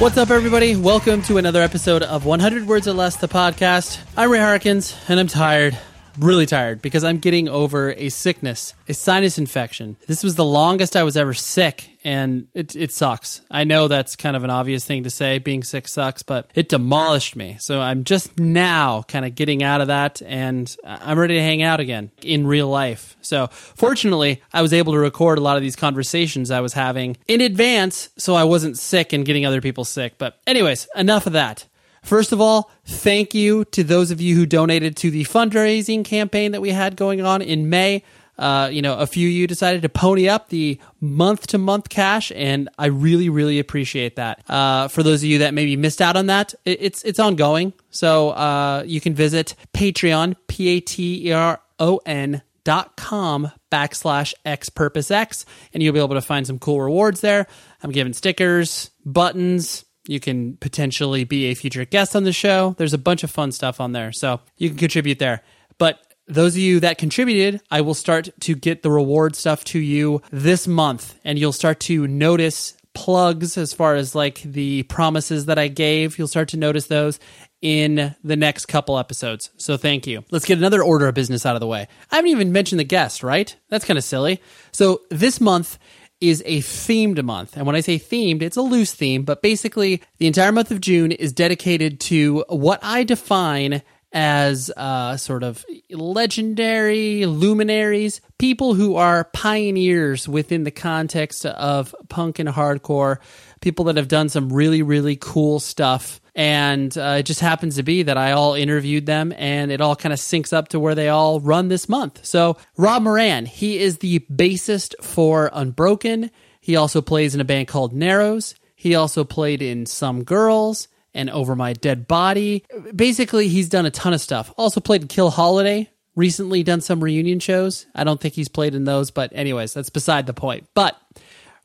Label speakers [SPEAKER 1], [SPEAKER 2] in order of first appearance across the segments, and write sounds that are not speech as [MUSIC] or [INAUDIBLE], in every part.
[SPEAKER 1] What's up, everybody? Welcome to another episode of 100 Words or Less, the podcast. I'm Ray Harkins, and I'm tired, really tired, because I'm getting over a sickness, a sinus infection. This was the longest I was ever sick, and it, it sucks. I know that's kind of an obvious thing to say, being sick sucks, but it demolished me. So I'm just now kind of getting out of that, and I'm ready to hang out again in real life. So fortunately, I was able to record a lot of these conversations I was having in advance, so I wasn't sick and getting other people sick. But, anyways, enough of that. First of all, thank you to those of you who donated to the fundraising campaign that we had going on in May. Uh, you know, a few of you decided to pony up the month to month cash, and I really, really appreciate that. Uh, for those of you that maybe missed out on that, it, it's it's ongoing. So uh, you can visit Patreon, P A T E R O N dot com backslash x purpose x and you'll be able to find some cool rewards there i'm giving stickers buttons you can potentially be a future guest on the show there's a bunch of fun stuff on there so you can contribute there but those of you that contributed i will start to get the reward stuff to you this month and you'll start to notice plugs as far as like the promises that i gave you'll start to notice those in the next couple episodes. So thank you. Let's get another order of business out of the way. I haven't even mentioned the guest, right? That's kind of silly. So this month is a themed month. And when I say themed, it's a loose theme, but basically the entire month of June is dedicated to what I define as uh, sort of legendary luminaries, people who are pioneers within the context of punk and hardcore, people that have done some really, really cool stuff. And uh, it just happens to be that I all interviewed them and it all kind of syncs up to where they all run this month. So, Rob Moran, he is the bassist for Unbroken. He also plays in a band called Narrows. He also played in Some Girls and Over My Dead Body. Basically, he's done a ton of stuff. Also played in Kill Holiday. Recently done some reunion shows. I don't think he's played in those, but anyways, that's beside the point. But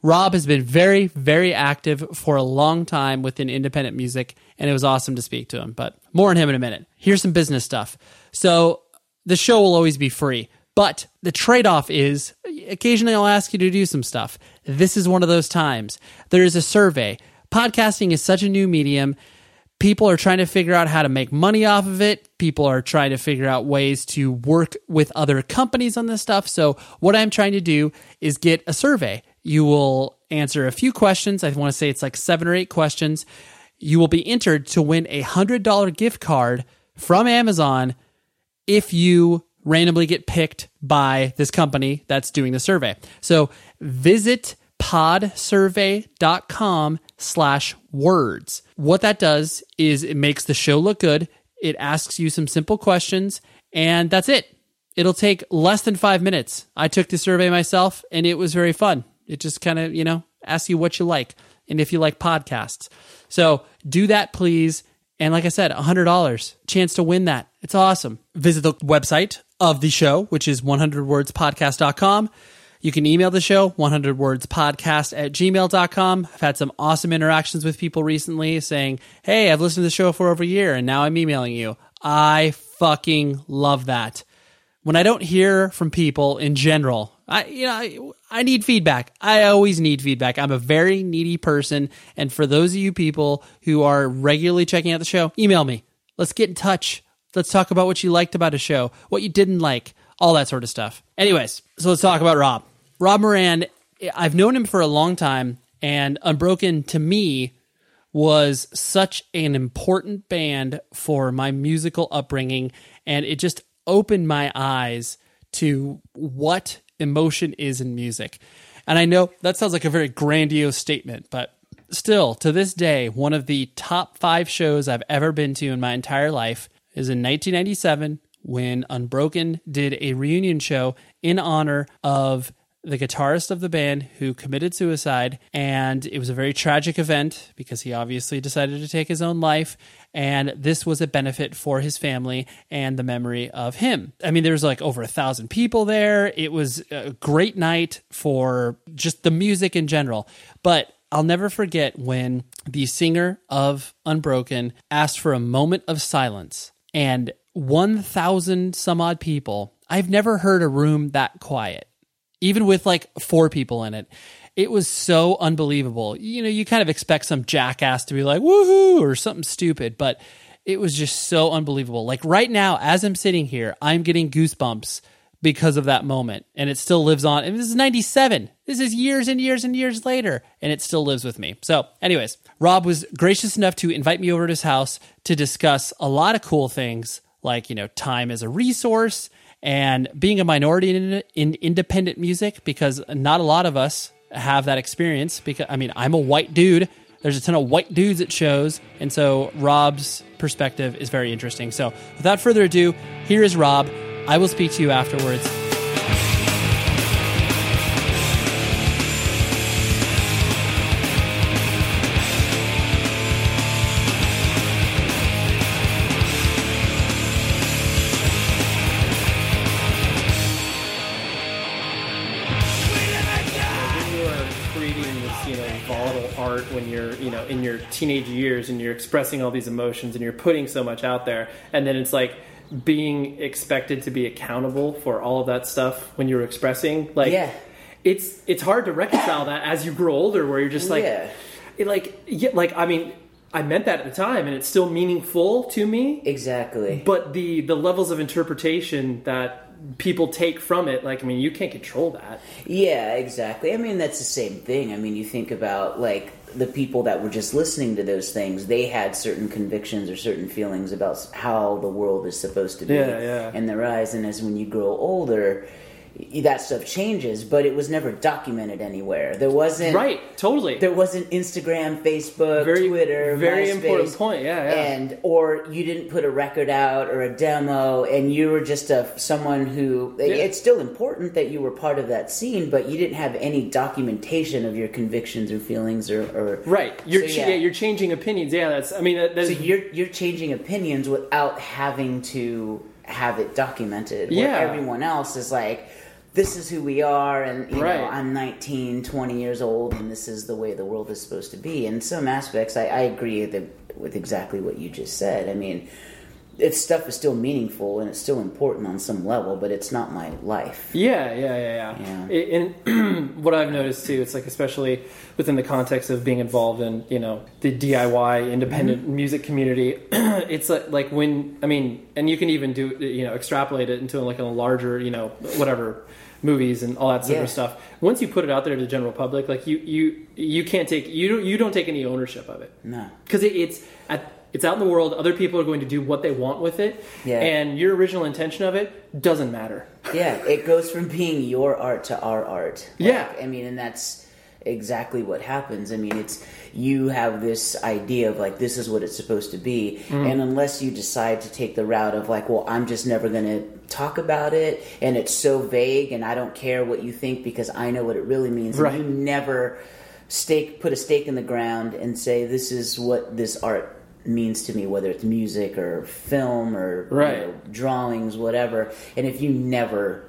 [SPEAKER 1] Rob has been very, very active for a long time within independent music, and it was awesome to speak to him. But more on him in a minute. Here's some business stuff. So the show will always be free, but the trade off is occasionally I'll ask you to do some stuff. This is one of those times. There is a survey. Podcasting is such a new medium. People are trying to figure out how to make money off of it. People are trying to figure out ways to work with other companies on this stuff. So, what I'm trying to do is get a survey. You will answer a few questions. I want to say it's like seven or eight questions. You will be entered to win a $100 gift card from Amazon if you randomly get picked by this company that's doing the survey. So, visit podsurvey.com slash words. What that does is it makes the show look good. It asks you some simple questions, and that's it. It'll take less than five minutes. I took the survey myself, and it was very fun. It just kind of, you know, asks you what you like and if you like podcasts. So do that, please. And like I said, $100, chance to win that. It's awesome. Visit the website of the show, which is 100wordspodcast.com. You can email the show, 100wordspodcast at gmail.com. I've had some awesome interactions with people recently saying, Hey, I've listened to the show for over a year and now I'm emailing you. I fucking love that. When I don't hear from people in general, I you know I, I need feedback. I always need feedback. I'm a very needy person, and for those of you people who are regularly checking out the show, email me. Let's get in touch. Let's talk about what you liked about a show, what you didn't like, all that sort of stuff. Anyways, so let's talk about Rob. Rob Moran, I've known him for a long time, and Unbroken to me was such an important band for my musical upbringing, and it just opened my eyes to what emotion is in music. And I know that sounds like a very grandiose statement, but still, to this day, one of the top five shows I've ever been to in my entire life is in 1997
[SPEAKER 2] when Unbroken did a reunion show in honor of the guitarist of the band who committed suicide. And it was a very tragic event because he obviously decided to take his own life. And this was a benefit for his family and the memory of him. I mean, there was like over a thousand people there. It was a great night for just the music in general. But I'll never forget when the singer of Unbroken asked for a moment of silence and 1,000 some odd people. I've never heard a room that quiet even with like four people in it. It was so unbelievable. You know, you kind of expect some jackass to be like, woohoo, or something stupid, but it was just so unbelievable. Like right now, as I'm sitting here, I'm getting goosebumps because of that moment. And it still lives on. And this is 97. This is years and years and years later. And it still lives with me. So, anyways, Rob was gracious enough to invite me over to his house to discuss a lot of cool things like, you know, time as a resource and being a minority in, in independent music because not a lot of us have that experience because I mean I'm a white dude. There's a ton of white dudes at shows and so Rob's perspective is very interesting. So without further ado here is Rob. I will speak to you afterwards
[SPEAKER 1] teenage years and you're expressing all these emotions and you're putting so much out there and then it's like being expected to be accountable for all of that stuff when you're expressing like
[SPEAKER 3] yeah.
[SPEAKER 1] it's it's hard to reconcile that as you grow older where you're just like
[SPEAKER 3] Yeah.
[SPEAKER 1] it, like yeah, like I mean I meant that at the time and it's still meaningful to me
[SPEAKER 3] Exactly.
[SPEAKER 1] but the the levels of interpretation that people take from it like I mean you can't control that
[SPEAKER 3] Yeah, exactly. I mean, that's the same thing. I mean, you think about like the people that were just listening to those things, they had certain convictions or certain feelings about how the world is supposed to be
[SPEAKER 1] Yeah, yeah.
[SPEAKER 3] in their eyes. And as when you grow older, that stuff changes, but it was never documented anywhere. There wasn't
[SPEAKER 1] right totally
[SPEAKER 3] There wasn't Instagram, Facebook,
[SPEAKER 1] Very-
[SPEAKER 3] Twitter,
[SPEAKER 1] very
[SPEAKER 3] MySpace,
[SPEAKER 1] important point, yeah, yeah.
[SPEAKER 3] And or you didn't put a record out or a demo, and you were just a someone who. It's still important that you were part of that scene, but you didn't have any documentation of your convictions or feelings or. or
[SPEAKER 1] right you're
[SPEAKER 3] So,
[SPEAKER 1] ch- yeah. you're changing opinions yeah that's I mean that, that's
[SPEAKER 3] so you're you're changing opinions without having to have it documented.
[SPEAKER 1] Yeah.
[SPEAKER 3] everyone else is like, this is who we are, and you
[SPEAKER 1] Right.
[SPEAKER 3] know, I'm 19, 20 years old, and this is the way the world is supposed to be. In some aspects, I, I agree that, with exactly what you just said. I mean, its stuff is still meaningful and it's still important on some level, but it's not my life.
[SPEAKER 1] Yeah, yeah, yeah, yeah.
[SPEAKER 3] Yeah.
[SPEAKER 1] And [CLEARS THROAT] what I've noticed too, it's like especially within the context of being involved in you know the DIY independent
[SPEAKER 3] Mm-hmm.
[SPEAKER 1] music community, [CLEARS THROAT] it's like, like when I mean, and you can even do you know extrapolate it into like a larger you know whatever movies and all that sort
[SPEAKER 3] Yeah.
[SPEAKER 1] of stuff. Once you put it out there to the general public, like you you you can't take you don't you don't take any ownership of it
[SPEAKER 3] No.
[SPEAKER 1] because it, it's at, it's out in the world. Other people are going to do what they want with it,
[SPEAKER 3] Yeah.
[SPEAKER 1] and your original intention of it doesn't matter.
[SPEAKER 3] Yeah, it goes from being your art to our art. Like,
[SPEAKER 1] Yeah.
[SPEAKER 3] I mean, and that's exactly what happens. I mean, it's you have this idea of like this is what it's supposed to be,
[SPEAKER 1] Mm-hmm.
[SPEAKER 3] and unless you decide to take the route of like, well, I'm just never going to talk about it, and it's so vague, and I don't care what you think because I know what it really means.
[SPEAKER 1] Right.
[SPEAKER 3] And you never stake put a stake in the ground and say this is what this art means to me whether it's music or film or you know, drawings whatever and if you never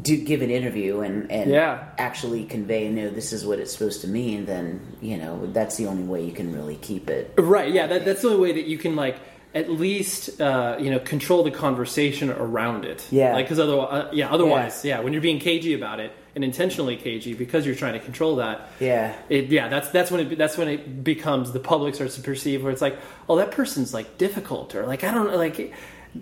[SPEAKER 3] do give an interview and, and
[SPEAKER 1] Yeah.
[SPEAKER 3] actually convey no this is what it's supposed to mean then you know that's the only way you can really keep it
[SPEAKER 1] Right. Yeah. That, that's the only way that you can like at least uh, you know control the conversation around it.
[SPEAKER 3] Yeah.
[SPEAKER 1] Like because otherwise, uh, yeah. Otherwise, yeah. When you're being cagey about it and intentionally cagey because you're trying to control that.
[SPEAKER 3] yeah
[SPEAKER 1] It, yeah, that's that's when it that's when it becomes the public starts to perceive where it's like, oh, that person's like difficult or like I don't know, like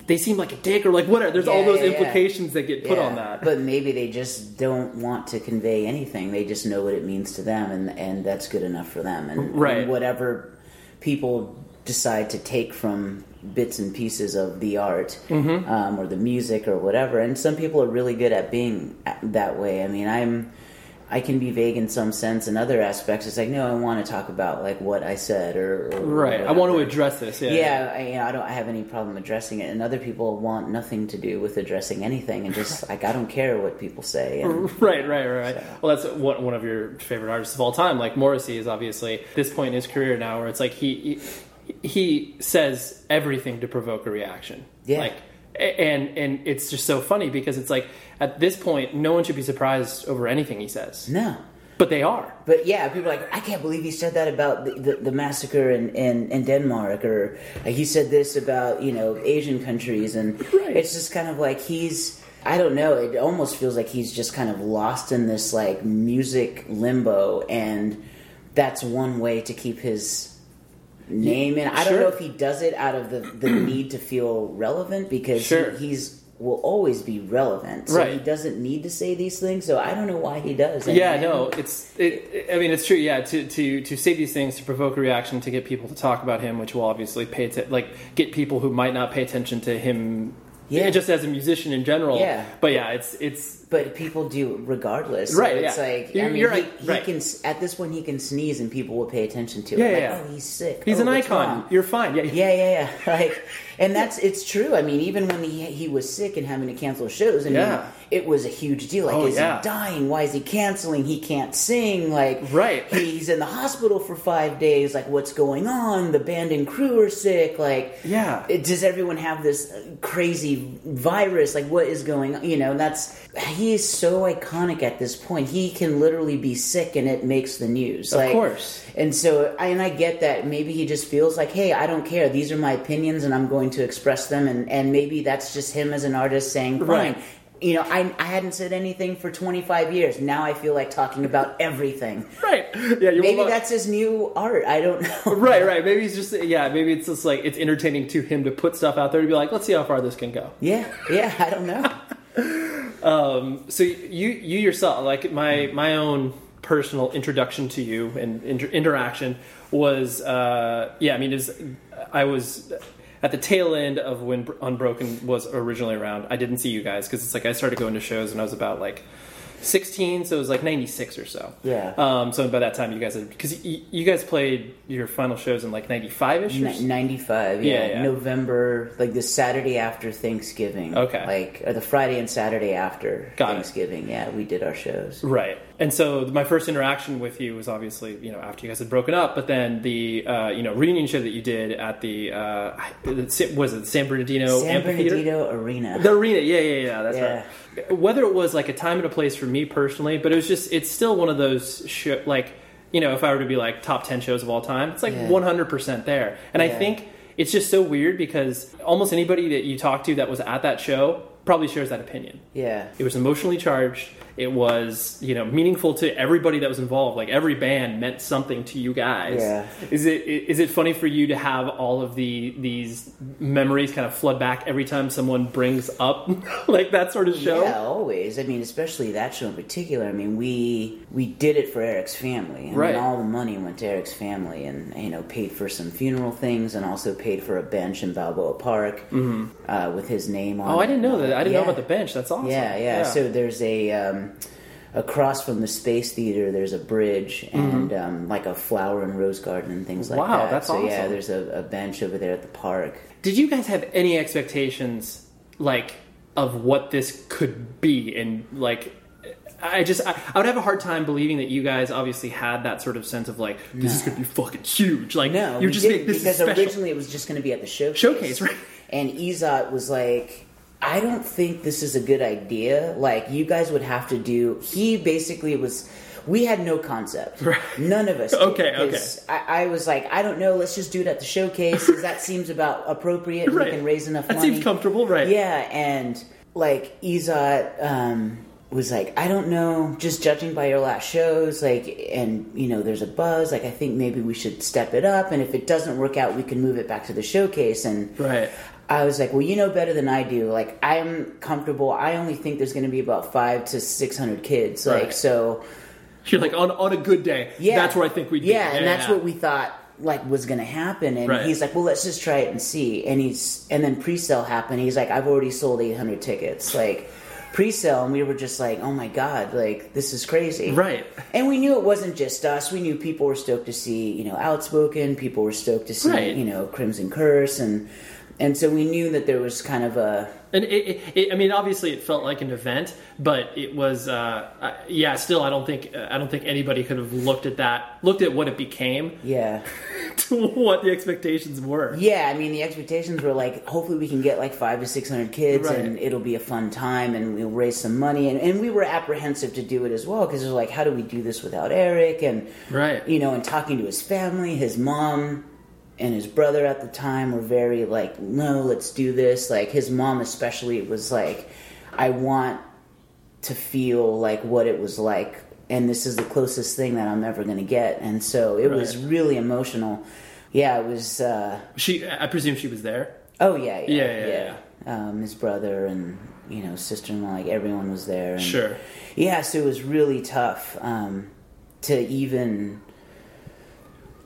[SPEAKER 1] they seem like a dick or like whatever. There's all those
[SPEAKER 3] yeah, yeah.
[SPEAKER 1] implications that get put
[SPEAKER 3] Yeah.
[SPEAKER 1] on that.
[SPEAKER 3] but maybe they just don't want to convey anything they just know what it means to them and and that's good enough for them and,
[SPEAKER 1] Right.
[SPEAKER 3] and whatever people decide to take from bits and pieces of the art
[SPEAKER 1] Mm-hmm.
[SPEAKER 3] um, or the music or whatever and some people are really good at being that way i mean i'm I can be vague in some sense. In other aspects, it's like, no, I want to talk about like what I said or, or
[SPEAKER 1] Right. I want to address this. Yeah.
[SPEAKER 3] Yeah, I, you know, I don't have any problem addressing it, and other people want nothing to do with addressing anything, and just like I don't care what people say. And, [LAUGHS]
[SPEAKER 1] Right, right, right. right. Well, that's one, one of your favorite artists of all time. Like Morrissey is obviously this point in his career now, where it's like he he, he says everything to provoke a reaction.
[SPEAKER 3] Yeah.
[SPEAKER 1] Like, and and it's just so funny because it's like at this point, no one should be surprised over anything he says,
[SPEAKER 3] no,
[SPEAKER 1] but they are.
[SPEAKER 3] But yeah, people are like, I can't believe he said that about the, the, the massacre in, in, in Denmark, or like, he said this about you know Asian countries, and
[SPEAKER 1] Right.
[SPEAKER 3] it's just kind of like he's. I don't know. It almost feels like he's just kind of lost in this like music limbo, and that's one way to keep his name in. I don't know if he does it out of the, the [CLEARS THROAT] need to feel relevant because
[SPEAKER 1] Sure.
[SPEAKER 3] he, he's will always be relevant. So
[SPEAKER 1] Right.
[SPEAKER 3] he doesn't need to say these things. So I don't know why he does.
[SPEAKER 1] Yeah,
[SPEAKER 3] And-
[SPEAKER 1] no, it's. It, I mean, it's true. Yeah, to, to to say these things to provoke a reaction, to get people to talk about him, which will obviously pay atten- like get people who might not pay attention to him.
[SPEAKER 3] Yeah.
[SPEAKER 1] just as a musician in general.
[SPEAKER 3] Yeah.
[SPEAKER 1] but yeah, it's it's
[SPEAKER 3] but people do regardless. So
[SPEAKER 1] Right,
[SPEAKER 3] It's
[SPEAKER 1] yeah.
[SPEAKER 3] like I mean,
[SPEAKER 1] you're
[SPEAKER 3] he,
[SPEAKER 1] right,
[SPEAKER 3] he
[SPEAKER 1] right.
[SPEAKER 3] can at this point he can sneeze and people will pay attention to
[SPEAKER 1] Yeah,
[SPEAKER 3] it. Like,
[SPEAKER 1] yeah.
[SPEAKER 3] oh, he's sick.
[SPEAKER 1] he's
[SPEAKER 3] Oh,
[SPEAKER 1] an icon.
[SPEAKER 3] wrong?
[SPEAKER 1] You're fine. Yeah,
[SPEAKER 3] Yeah, yeah, yeah. [LAUGHS] Like, and that's it's true. I mean, even when he he was sick and having to cancel shows, I mean,
[SPEAKER 1] Yeah.
[SPEAKER 3] It was a huge deal. Like,
[SPEAKER 1] Oh,
[SPEAKER 3] is
[SPEAKER 1] yeah.
[SPEAKER 3] he dying? Why is he canceling? He can't sing. Like,
[SPEAKER 1] Right. [LAUGHS]
[SPEAKER 3] He's in the hospital for five days. Like, what's going on? The band and crew are sick. Like,
[SPEAKER 1] Yeah.
[SPEAKER 3] it- does everyone have this crazy virus? Like, what is going on? You know, that's he is so iconic at this point. He can literally be sick and it makes the news. Like, Of
[SPEAKER 1] course.
[SPEAKER 3] And so, and I get that maybe he just feels like, hey, I don't care. These are my opinions, and I'm going to express them. And and maybe that's just him as an artist saying, fine.
[SPEAKER 1] Right.
[SPEAKER 3] You know, I, I hadn't said anything for 25 years. Now I feel like talking about everything.
[SPEAKER 1] right. Yeah, you
[SPEAKER 3] Maybe that's his new art. I don't know. [LAUGHS]
[SPEAKER 1] right, right. Maybe he's just yeah. Maybe it's just like it's entertaining to him to put stuff out there to be like, let's see how far this can go.
[SPEAKER 3] Yeah, yeah. I don't know. [LAUGHS]
[SPEAKER 1] So you you yourself, like my my own personal introduction to you and inter- interaction was uh, yeah. I mean, was, I was at the tail end of when Unbroken was originally around. I didn't see you guys because it's like I started going to shows when I was about like. 16 so it was like 96 or so
[SPEAKER 3] Yeah.
[SPEAKER 1] um so by that time you guys had because y- you guys played your final shows in like 95ish
[SPEAKER 3] N- 95 yeah.
[SPEAKER 1] Yeah, yeah.
[SPEAKER 3] november like the saturday after thanksgiving
[SPEAKER 1] Okay.
[SPEAKER 3] like or the friday and saturday after
[SPEAKER 1] Got it.
[SPEAKER 3] thanksgiving yeah we did our shows
[SPEAKER 1] Right. And so my first interaction with you was obviously, you know, after you guys had broken up, but then the, uh, you know, reunion show that you did at the, uh, was it San Bernardino
[SPEAKER 3] san
[SPEAKER 1] Amphitheater?
[SPEAKER 3] bernardino arena
[SPEAKER 1] The arena, yeah, yeah, yeah, that's
[SPEAKER 3] Yeah.
[SPEAKER 1] right. Whether it was like a time and a place for me personally, but it was just, it's still one of those, show, like, you know, if I were to be like top 10 shows of all time, it's like
[SPEAKER 3] Yeah.
[SPEAKER 1] 100% there. And I think it's just so weird because almost anybody that you talk to that was at that show probably shares that opinion.
[SPEAKER 3] yeah
[SPEAKER 1] It was emotionally charged. It was, you know, meaningful to everybody that was involved. Like every band meant something to you guys.
[SPEAKER 3] Yeah.
[SPEAKER 1] Is it is it funny for you to have all of the these memories kind of flood back every time someone brings up [LAUGHS] like that sort of show?
[SPEAKER 3] Yeah, always. I mean, especially that show in particular. I mean, we we did it for Eric's family. I
[SPEAKER 1] Right.
[SPEAKER 3] mean, all the money went to Eric's family, and you know, paid for some funeral things, and also paid for a bench in Balboa Park uh, with his name on.
[SPEAKER 1] Mm-hmm. Oh, I didn't know that. I didn't know about the bench. That's awesome.
[SPEAKER 3] Yeah, yeah, So there's a um, across from the Space Theater. There's a bridge and um, like a flower and rose garden and things like
[SPEAKER 1] Mm-hmm. Wow,
[SPEAKER 3] that.
[SPEAKER 1] that's
[SPEAKER 3] so yeah, there's a, a bench over there at the park.
[SPEAKER 1] Did you guys have any expectations like of what this could be and like I just I, I would have a hard time believing that you guys obviously had that sort of sense of like this is gonna be fucking huge. Like
[SPEAKER 3] No,
[SPEAKER 1] you're
[SPEAKER 3] we
[SPEAKER 1] just making this
[SPEAKER 3] because originally it was just going to be at the showcase.
[SPEAKER 1] Showcase, right.
[SPEAKER 3] And Izot was like, "I don't think this is a good idea. Like, you guys would have to do." He basically was. We had no concept. [LAUGHS]
[SPEAKER 1] Right.
[SPEAKER 3] None of us. [LAUGHS] did,
[SPEAKER 1] Okay, okay.
[SPEAKER 3] I, I was like, I don't know. Let's just do it at the showcase because that seems about appropriate.
[SPEAKER 1] Right.
[SPEAKER 3] We can raise enough
[SPEAKER 1] That
[SPEAKER 3] money.
[SPEAKER 1] seems comfortable, right.
[SPEAKER 3] Yeah, and like Izot um, was like, I don't know, just judging by your last shows, like, and you know, there's a buzz. Like, I think maybe we should step it up, and if it doesn't work out, we can move it back to the showcase. And
[SPEAKER 1] Right.
[SPEAKER 3] I was like, well, you know better than I do. Like, I'm comfortable. I only think there's going to be about five to six hundred kids. Like, so
[SPEAKER 1] You're like on on a good day.
[SPEAKER 3] yeah,
[SPEAKER 1] that's where I think we'd be.
[SPEAKER 3] Yeah, and that's what we thought like was going to happen. And
[SPEAKER 1] Right.
[SPEAKER 3] he's like, "Well, let's just try it and see." And he's and then pre-sale happened. He's like, "I've already sold 800 tickets." Like, pre-sale, and we were just like, "Oh my god, like this is crazy!"
[SPEAKER 1] Right.
[SPEAKER 3] And we knew it wasn't just us. We knew people were stoked to see, you know, Outspoken. People were stoked to see,
[SPEAKER 1] Right.
[SPEAKER 3] you know, Crimson Curse, and and so we knew that there was kind of a
[SPEAKER 1] And it, it, it, I mean, obviously, it felt like an event, but it was, uh, uh, yeah. Still, I don't think, uh, I don't think anybody could have looked at that, looked at what it became,
[SPEAKER 3] yeah. [LAUGHS]
[SPEAKER 1] to what the expectations were.
[SPEAKER 3] Yeah, I mean the expectations were like, hopefully we can get like five to six hundred kids,
[SPEAKER 1] Right.
[SPEAKER 3] and it'll be a fun time, and we'll raise some money. And, and we were apprehensive to do it as well because it was like, how do we do this without Eric? And
[SPEAKER 1] Right.
[SPEAKER 3] you know, and talking to his family, his mom and his brother at the time were very like, no, let's do this. Like his mom especially was like, I want to feel like what it was like. And this is the closest thing that I'm ever going to get. And so it was really emotional. Yeah, it was. Uh,
[SPEAKER 1] She, I presume she was there.
[SPEAKER 3] Oh yeah, yeah,
[SPEAKER 1] Yeah, yeah,
[SPEAKER 3] Um, his brother and you know sister-in-law, like everyone was there. And,
[SPEAKER 1] Sure.
[SPEAKER 3] Yeah, so it was really tough um, to even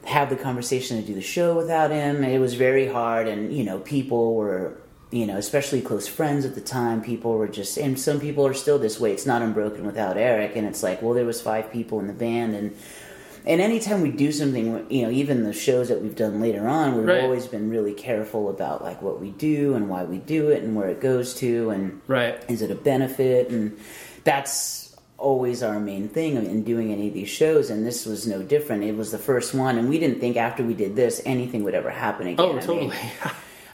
[SPEAKER 3] have the conversation to do the show without him. It was very hard, and you know, people were. You know, especially close friends at the time, people were just, and some people are still this way. It's not unbroken without Eric, and it's like, well, there was five people in the band, and and anytime we do something, you know, even the shows that we've done later on, we've
[SPEAKER 1] Right.
[SPEAKER 3] always been really careful about like what we do and why we do it and where it goes to and
[SPEAKER 1] Right.
[SPEAKER 3] is it a benefit and that's always our main thing in doing any of these shows and this was no different it was the first one and we didn't think after we did this anything would ever happen again
[SPEAKER 1] Oh,
[SPEAKER 3] I mean,
[SPEAKER 1] totally.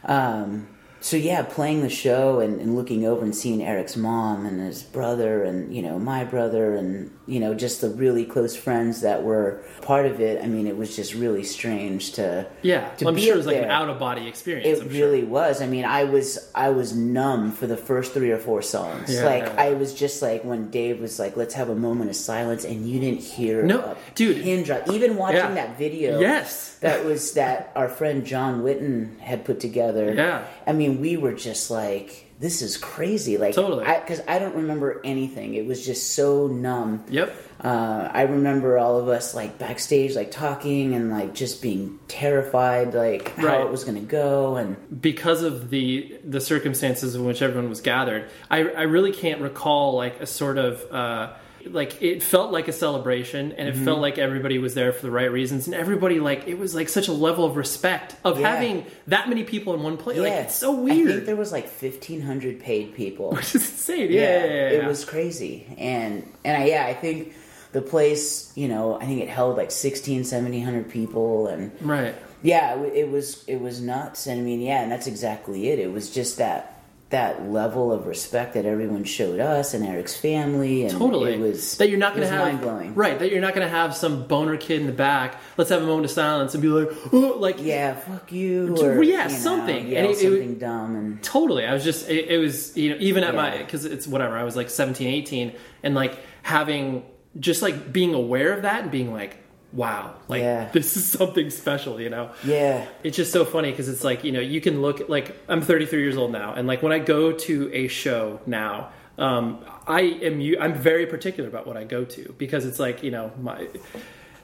[SPEAKER 3] um, so yeah, playing the show and, and looking over and seeing Eric's mom and his brother and you know my brother and you know just the really close friends that were part of it. I mean, it was just really strange to
[SPEAKER 1] yeah.
[SPEAKER 3] to
[SPEAKER 1] I'm
[SPEAKER 3] be
[SPEAKER 1] sure it was like an out of body experience.
[SPEAKER 3] It
[SPEAKER 1] I'm sure.
[SPEAKER 3] really was. I mean, I was I was numb for the first three or four songs.
[SPEAKER 1] Yeah.
[SPEAKER 3] Like I was just like when Dave was like, "Let's have a moment of silence," and you didn't hear
[SPEAKER 1] No, dude.
[SPEAKER 3] pin drop. Even watching
[SPEAKER 1] Yeah.
[SPEAKER 3] that video,
[SPEAKER 1] Yes.
[SPEAKER 3] that was that our friend John Witten had put together.
[SPEAKER 1] Yeah.
[SPEAKER 3] I mean, we were just like, "This is crazy!" Like,
[SPEAKER 1] Totally.
[SPEAKER 3] because I, don't remember anything. It was just so numb.
[SPEAKER 1] Yep.
[SPEAKER 3] Uh, I remember all of us like backstage, like talking and like just being terrified, like how
[SPEAKER 1] Right.
[SPEAKER 3] it was going to go, and
[SPEAKER 1] because of the the circumstances in which everyone was gathered, I, I really can't recall like a sort of uh, like it felt like a celebration, and it
[SPEAKER 3] Mm-hmm.
[SPEAKER 1] felt like everybody was there for the right reasons, and everybody like it was like such a level of respect of
[SPEAKER 3] Yeah.
[SPEAKER 1] having that many people in one place. Like it's so weird I
[SPEAKER 3] think there was like fifteen hundred paid people.
[SPEAKER 1] It's insane. Yeah, yeah, yeah, yeah.
[SPEAKER 3] it was crazy, and and I, yeah, I think the place, you know, I think it held like 16, 1700 people, and
[SPEAKER 1] right.
[SPEAKER 3] yeah, it was it was nuts. And I mean, yeah, and that's exactly it. It was just that that level of respect that everyone showed us and Eric's family, and
[SPEAKER 1] Totally.
[SPEAKER 3] it was
[SPEAKER 1] that you're not going to have
[SPEAKER 3] mind blowing.
[SPEAKER 1] right. That you're not going to have some boner kid in the back. Let's have a moment of silence and be like, oh, like
[SPEAKER 3] Yeah, fuck you. Or,
[SPEAKER 1] yeah,
[SPEAKER 3] you know,
[SPEAKER 1] something.
[SPEAKER 3] yell
[SPEAKER 1] And it- it-
[SPEAKER 3] something dumb, and
[SPEAKER 1] Totally. I was just, it, it was, you know, even at my, because it's whatever, I was like 17, 18, and like having, just like being aware of that and being like, wow, like
[SPEAKER 3] Yeah.
[SPEAKER 1] this is something special, you know?
[SPEAKER 3] yeah,
[SPEAKER 1] It's just so funny because it's like, you know, you can look, like, I'm 33 years old now, and like when I go to a show now, um, I am, i'm very particular about what I go to because it's like, you know, my,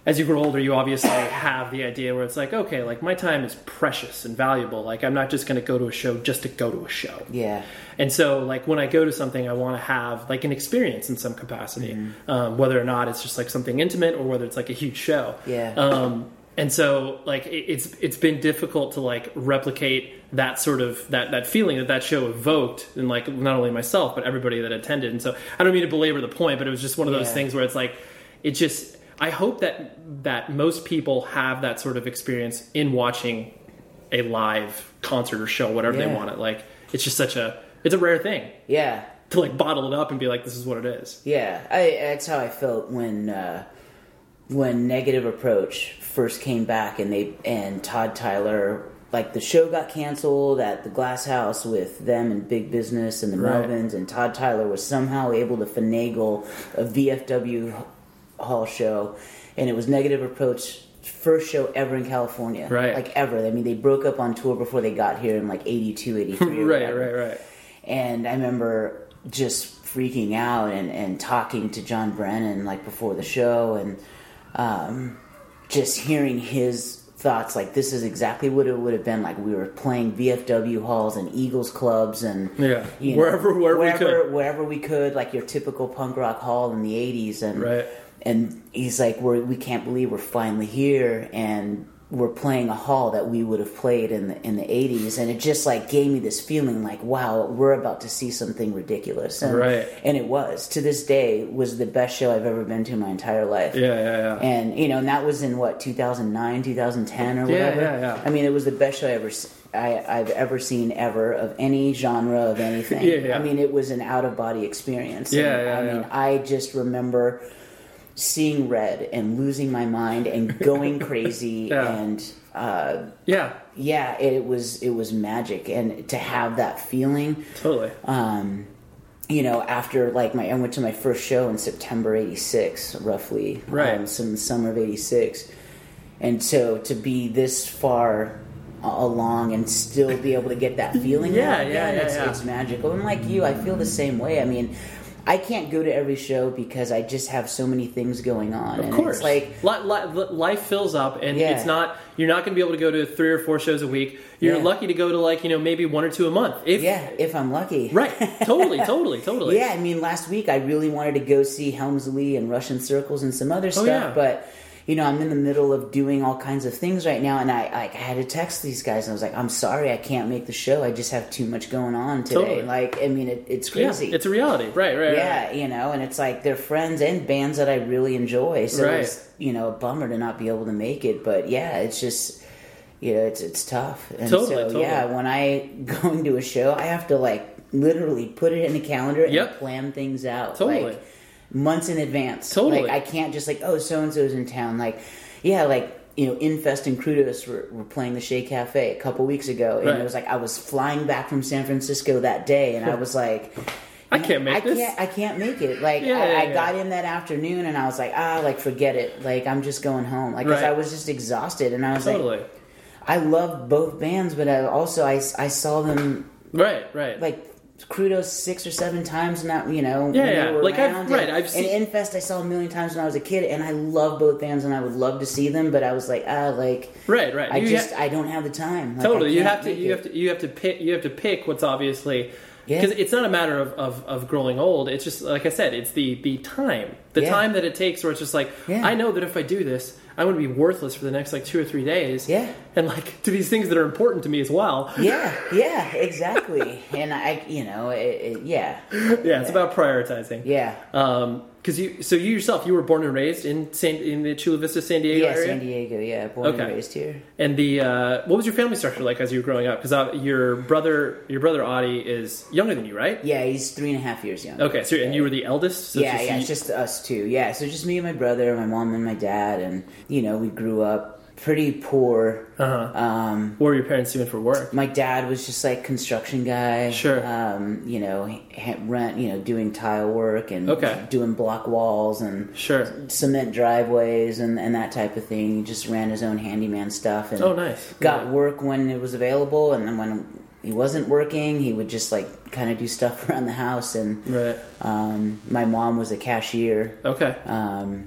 [SPEAKER 1] as you grow older, you obviously have the idea where it's like, okay, like my time is precious and valuable. Like I'm not just going to go to a show just to go to a show.
[SPEAKER 3] yeah,
[SPEAKER 1] And so, like when I go to something, I want to have like an experience in some capacity,
[SPEAKER 3] Mm-hmm.
[SPEAKER 1] um, whether or not it's just like something intimate or whether it's like a huge show.
[SPEAKER 3] Yeah.
[SPEAKER 1] Um, and so, like it, it's it's been difficult to like replicate that sort of that that feeling that that show evoked, and like not only myself but everybody that attended. And so, I don't mean to belabor the point, but it was just one of those
[SPEAKER 3] Yeah.
[SPEAKER 1] things where it's like it just. I hope that that most people have that sort of experience in watching a live concert or show, whatever they want it. Like it's just such a it's a rare thing
[SPEAKER 3] yeah.
[SPEAKER 1] to like bottle it up and be like, this is what it is.
[SPEAKER 3] Yeah, I, that's how I felt when uh, when Negative Approach first came back, and they and Todd Tyler, like the show got canceled at the Glass House with them and Big Business and the
[SPEAKER 1] Right.
[SPEAKER 3] Melvins, and Todd Tyler was somehow able to finagle a VFW hall show, and it was Negative Approach. First show ever in California,
[SPEAKER 1] Right.
[SPEAKER 3] Like ever. I mean, they broke up on tour before they got here in like 82, 83. [LAUGHS]
[SPEAKER 1] right,
[SPEAKER 3] whatever.
[SPEAKER 1] right, right.
[SPEAKER 3] And I remember just freaking out and, and talking to John Brannon like before the show and um, just hearing his thoughts like this is exactly what it would have been like. We were playing VFW halls and Eagles clubs and
[SPEAKER 1] Yeah.
[SPEAKER 3] you
[SPEAKER 1] Wherever- wherever we could.
[SPEAKER 3] wherever we could, like your typical punk rock hall in the '80s, and
[SPEAKER 1] Right.
[SPEAKER 3] And he's like, we're, we can't believe we're finally here, and we're playing a hall that we would have played in the in the '80s, and it just like gave me this feeling like, wow, we're about to see something ridiculous, and,
[SPEAKER 1] Right.
[SPEAKER 3] And it was to this day was the best show I've ever been to in my entire life.
[SPEAKER 1] Yeah, yeah, yeah.
[SPEAKER 3] And you know, and that was in what 2009, 2010, or whatever.
[SPEAKER 1] yeah, yeah. yeah.
[SPEAKER 3] I mean, it was the best show I ever I, have ever seen ever of any genre of anything. [LAUGHS]
[SPEAKER 1] Yeah, yeah.
[SPEAKER 3] I mean, it was an out of body experience.
[SPEAKER 1] Yeah,
[SPEAKER 3] And,
[SPEAKER 1] yeah,
[SPEAKER 3] I mean. I just remember seeing red and losing my mind and going [LAUGHS] crazy
[SPEAKER 1] Yeah.
[SPEAKER 3] and uh,
[SPEAKER 1] yeah,
[SPEAKER 3] yeah, it was it was magic and to have that feeling
[SPEAKER 1] totally.
[SPEAKER 3] um, you know, after like my, I went to my first show in September '86, roughly,
[SPEAKER 1] Right.
[SPEAKER 3] Um, some summer of '86, and so to be this far along and still be able to get that feeling, [LAUGHS]
[SPEAKER 1] Yeah, yeah, yeah,
[SPEAKER 3] it's,
[SPEAKER 1] yeah.
[SPEAKER 3] it's magical. And like you, I feel the same way. I mean. I can't go to every show because I just have so many things going on.
[SPEAKER 1] Of
[SPEAKER 3] and
[SPEAKER 1] course,
[SPEAKER 3] it's like
[SPEAKER 1] li- li- life fills up, and
[SPEAKER 3] Yeah.
[SPEAKER 1] it's not. You're not going to be able to go to three or four shows a week. You're
[SPEAKER 3] Yeah.
[SPEAKER 1] lucky to go to like you know maybe one or two a month. If,
[SPEAKER 3] yeah, if I'm lucky.
[SPEAKER 1] right. Totally, [LAUGHS] totally, totally.
[SPEAKER 3] Yeah, I mean, last week I really wanted to go see Helms Alee and Russian Circles and some other oh, stuff,
[SPEAKER 1] Oh, yeah.
[SPEAKER 3] but you know, I'm in the middle of doing all kinds of things right now, and I, I had to text these guys, and I was like, "I'm sorry, I can't make the show. I just have too much going on today."
[SPEAKER 1] Totally.
[SPEAKER 3] Like, I mean, it, it's
[SPEAKER 1] Yeah,
[SPEAKER 3] crazy.
[SPEAKER 1] it's a reality. Right, right,
[SPEAKER 3] yeah,
[SPEAKER 1] right.
[SPEAKER 3] you know, and it's like they're friends and bands that I really enjoy. So
[SPEAKER 1] Right.
[SPEAKER 3] it's you know a bummer to not be able to make it, but yeah, it's just you know it's it's tough. And
[SPEAKER 1] Totally,
[SPEAKER 3] so
[SPEAKER 1] totally.
[SPEAKER 3] yeah, when I [LAUGHS] go into a show, I have to like literally put it in the calendar and
[SPEAKER 1] Yep.
[SPEAKER 3] plan things out
[SPEAKER 1] Totally.
[SPEAKER 3] like months in advance.
[SPEAKER 1] Totally.
[SPEAKER 3] like I can't just like oh so and so's in town. Like yeah, like. You know, Infest and Crudos were, were playing the Che Cafe a couple weeks ago, and
[SPEAKER 1] Right.
[SPEAKER 3] it was like I was flying back from San Francisco that day, and I [LAUGHS] was like,
[SPEAKER 1] I can't make
[SPEAKER 3] I
[SPEAKER 1] this.
[SPEAKER 3] Can't, I can't make it. Like
[SPEAKER 1] Yeah,
[SPEAKER 3] I,
[SPEAKER 1] yeah,
[SPEAKER 3] I
[SPEAKER 1] yeah.
[SPEAKER 3] got in that afternoon and I was like, ah, like forget it. Like I'm just going home. Like
[SPEAKER 1] Right.
[SPEAKER 3] I was just exhausted and I was
[SPEAKER 1] Totally.
[SPEAKER 3] like, I love both bands, but I also I, I saw them
[SPEAKER 1] Right, right.
[SPEAKER 3] like Crudos six or seven times now. You know,
[SPEAKER 1] Yeah, yeah. Like, I've- right, I've seen-
[SPEAKER 3] and Infest I saw a million times when I was a kid, and I love both bands and I would love to see them, but I was like, ah, like
[SPEAKER 1] right, right.
[SPEAKER 3] I
[SPEAKER 1] You
[SPEAKER 3] just I don't have the time. Like,
[SPEAKER 1] totally. You have to. You
[SPEAKER 3] it.
[SPEAKER 1] have to. You have to pick. You have to pick what's obviously.
[SPEAKER 3] Yeah.
[SPEAKER 1] Because it's not a matter of, of, of growing old. It's just like I said. It's the the time, the
[SPEAKER 3] Yeah.
[SPEAKER 1] time that it takes. Where it's just like
[SPEAKER 3] Yeah.
[SPEAKER 1] I know that if I do this, I'm going to be worthless for the next like two or three days.
[SPEAKER 3] Yeah.
[SPEAKER 1] and like to [LAUGHS] these things that are important to me as well.
[SPEAKER 3] Yeah, yeah, exactly. [LAUGHS] and I, you know, it, it, yeah, [LAUGHS]
[SPEAKER 1] Yeah, it's about prioritizing.
[SPEAKER 3] yeah.
[SPEAKER 1] Um, because you, so you yourself, you were born and raised in San, in the Chula Vista, San Diego
[SPEAKER 3] Yeah,
[SPEAKER 1] area.
[SPEAKER 3] San Diego. Yeah, born
[SPEAKER 1] Okay.
[SPEAKER 3] and raised here.
[SPEAKER 1] And the uh, what was your family structure like as you were growing up? Because uh, your brother, your brother Audie is younger than you, right?
[SPEAKER 3] Yeah, he's three and a half years younger.
[SPEAKER 1] Okay, so and you were the eldest. So
[SPEAKER 3] yeah,
[SPEAKER 1] it's
[SPEAKER 3] yeah,
[SPEAKER 1] you-
[SPEAKER 3] it's just us two. Yeah, so just me and my brother, my mom and my dad, and you know, we grew up pretty poor.
[SPEAKER 1] Uh-huh.
[SPEAKER 3] Um,
[SPEAKER 1] What were your parents doing for work?
[SPEAKER 3] my dad was just like construction guy.
[SPEAKER 1] Sure.
[SPEAKER 3] Um, you know, rent, you know, doing tile work and
[SPEAKER 1] Okay.
[SPEAKER 3] doing block walls and
[SPEAKER 1] Sure.
[SPEAKER 3] cement driveways and, and that type of thing. He just ran his own handyman stuff and
[SPEAKER 1] Oh, nice.
[SPEAKER 3] got
[SPEAKER 1] Yeah.
[SPEAKER 3] work when it was available, and then when he wasn't working, he would just like kind of do stuff [LAUGHS] around the house. And
[SPEAKER 1] Right.
[SPEAKER 3] um, my mom was a cashier
[SPEAKER 1] Okay.
[SPEAKER 3] um,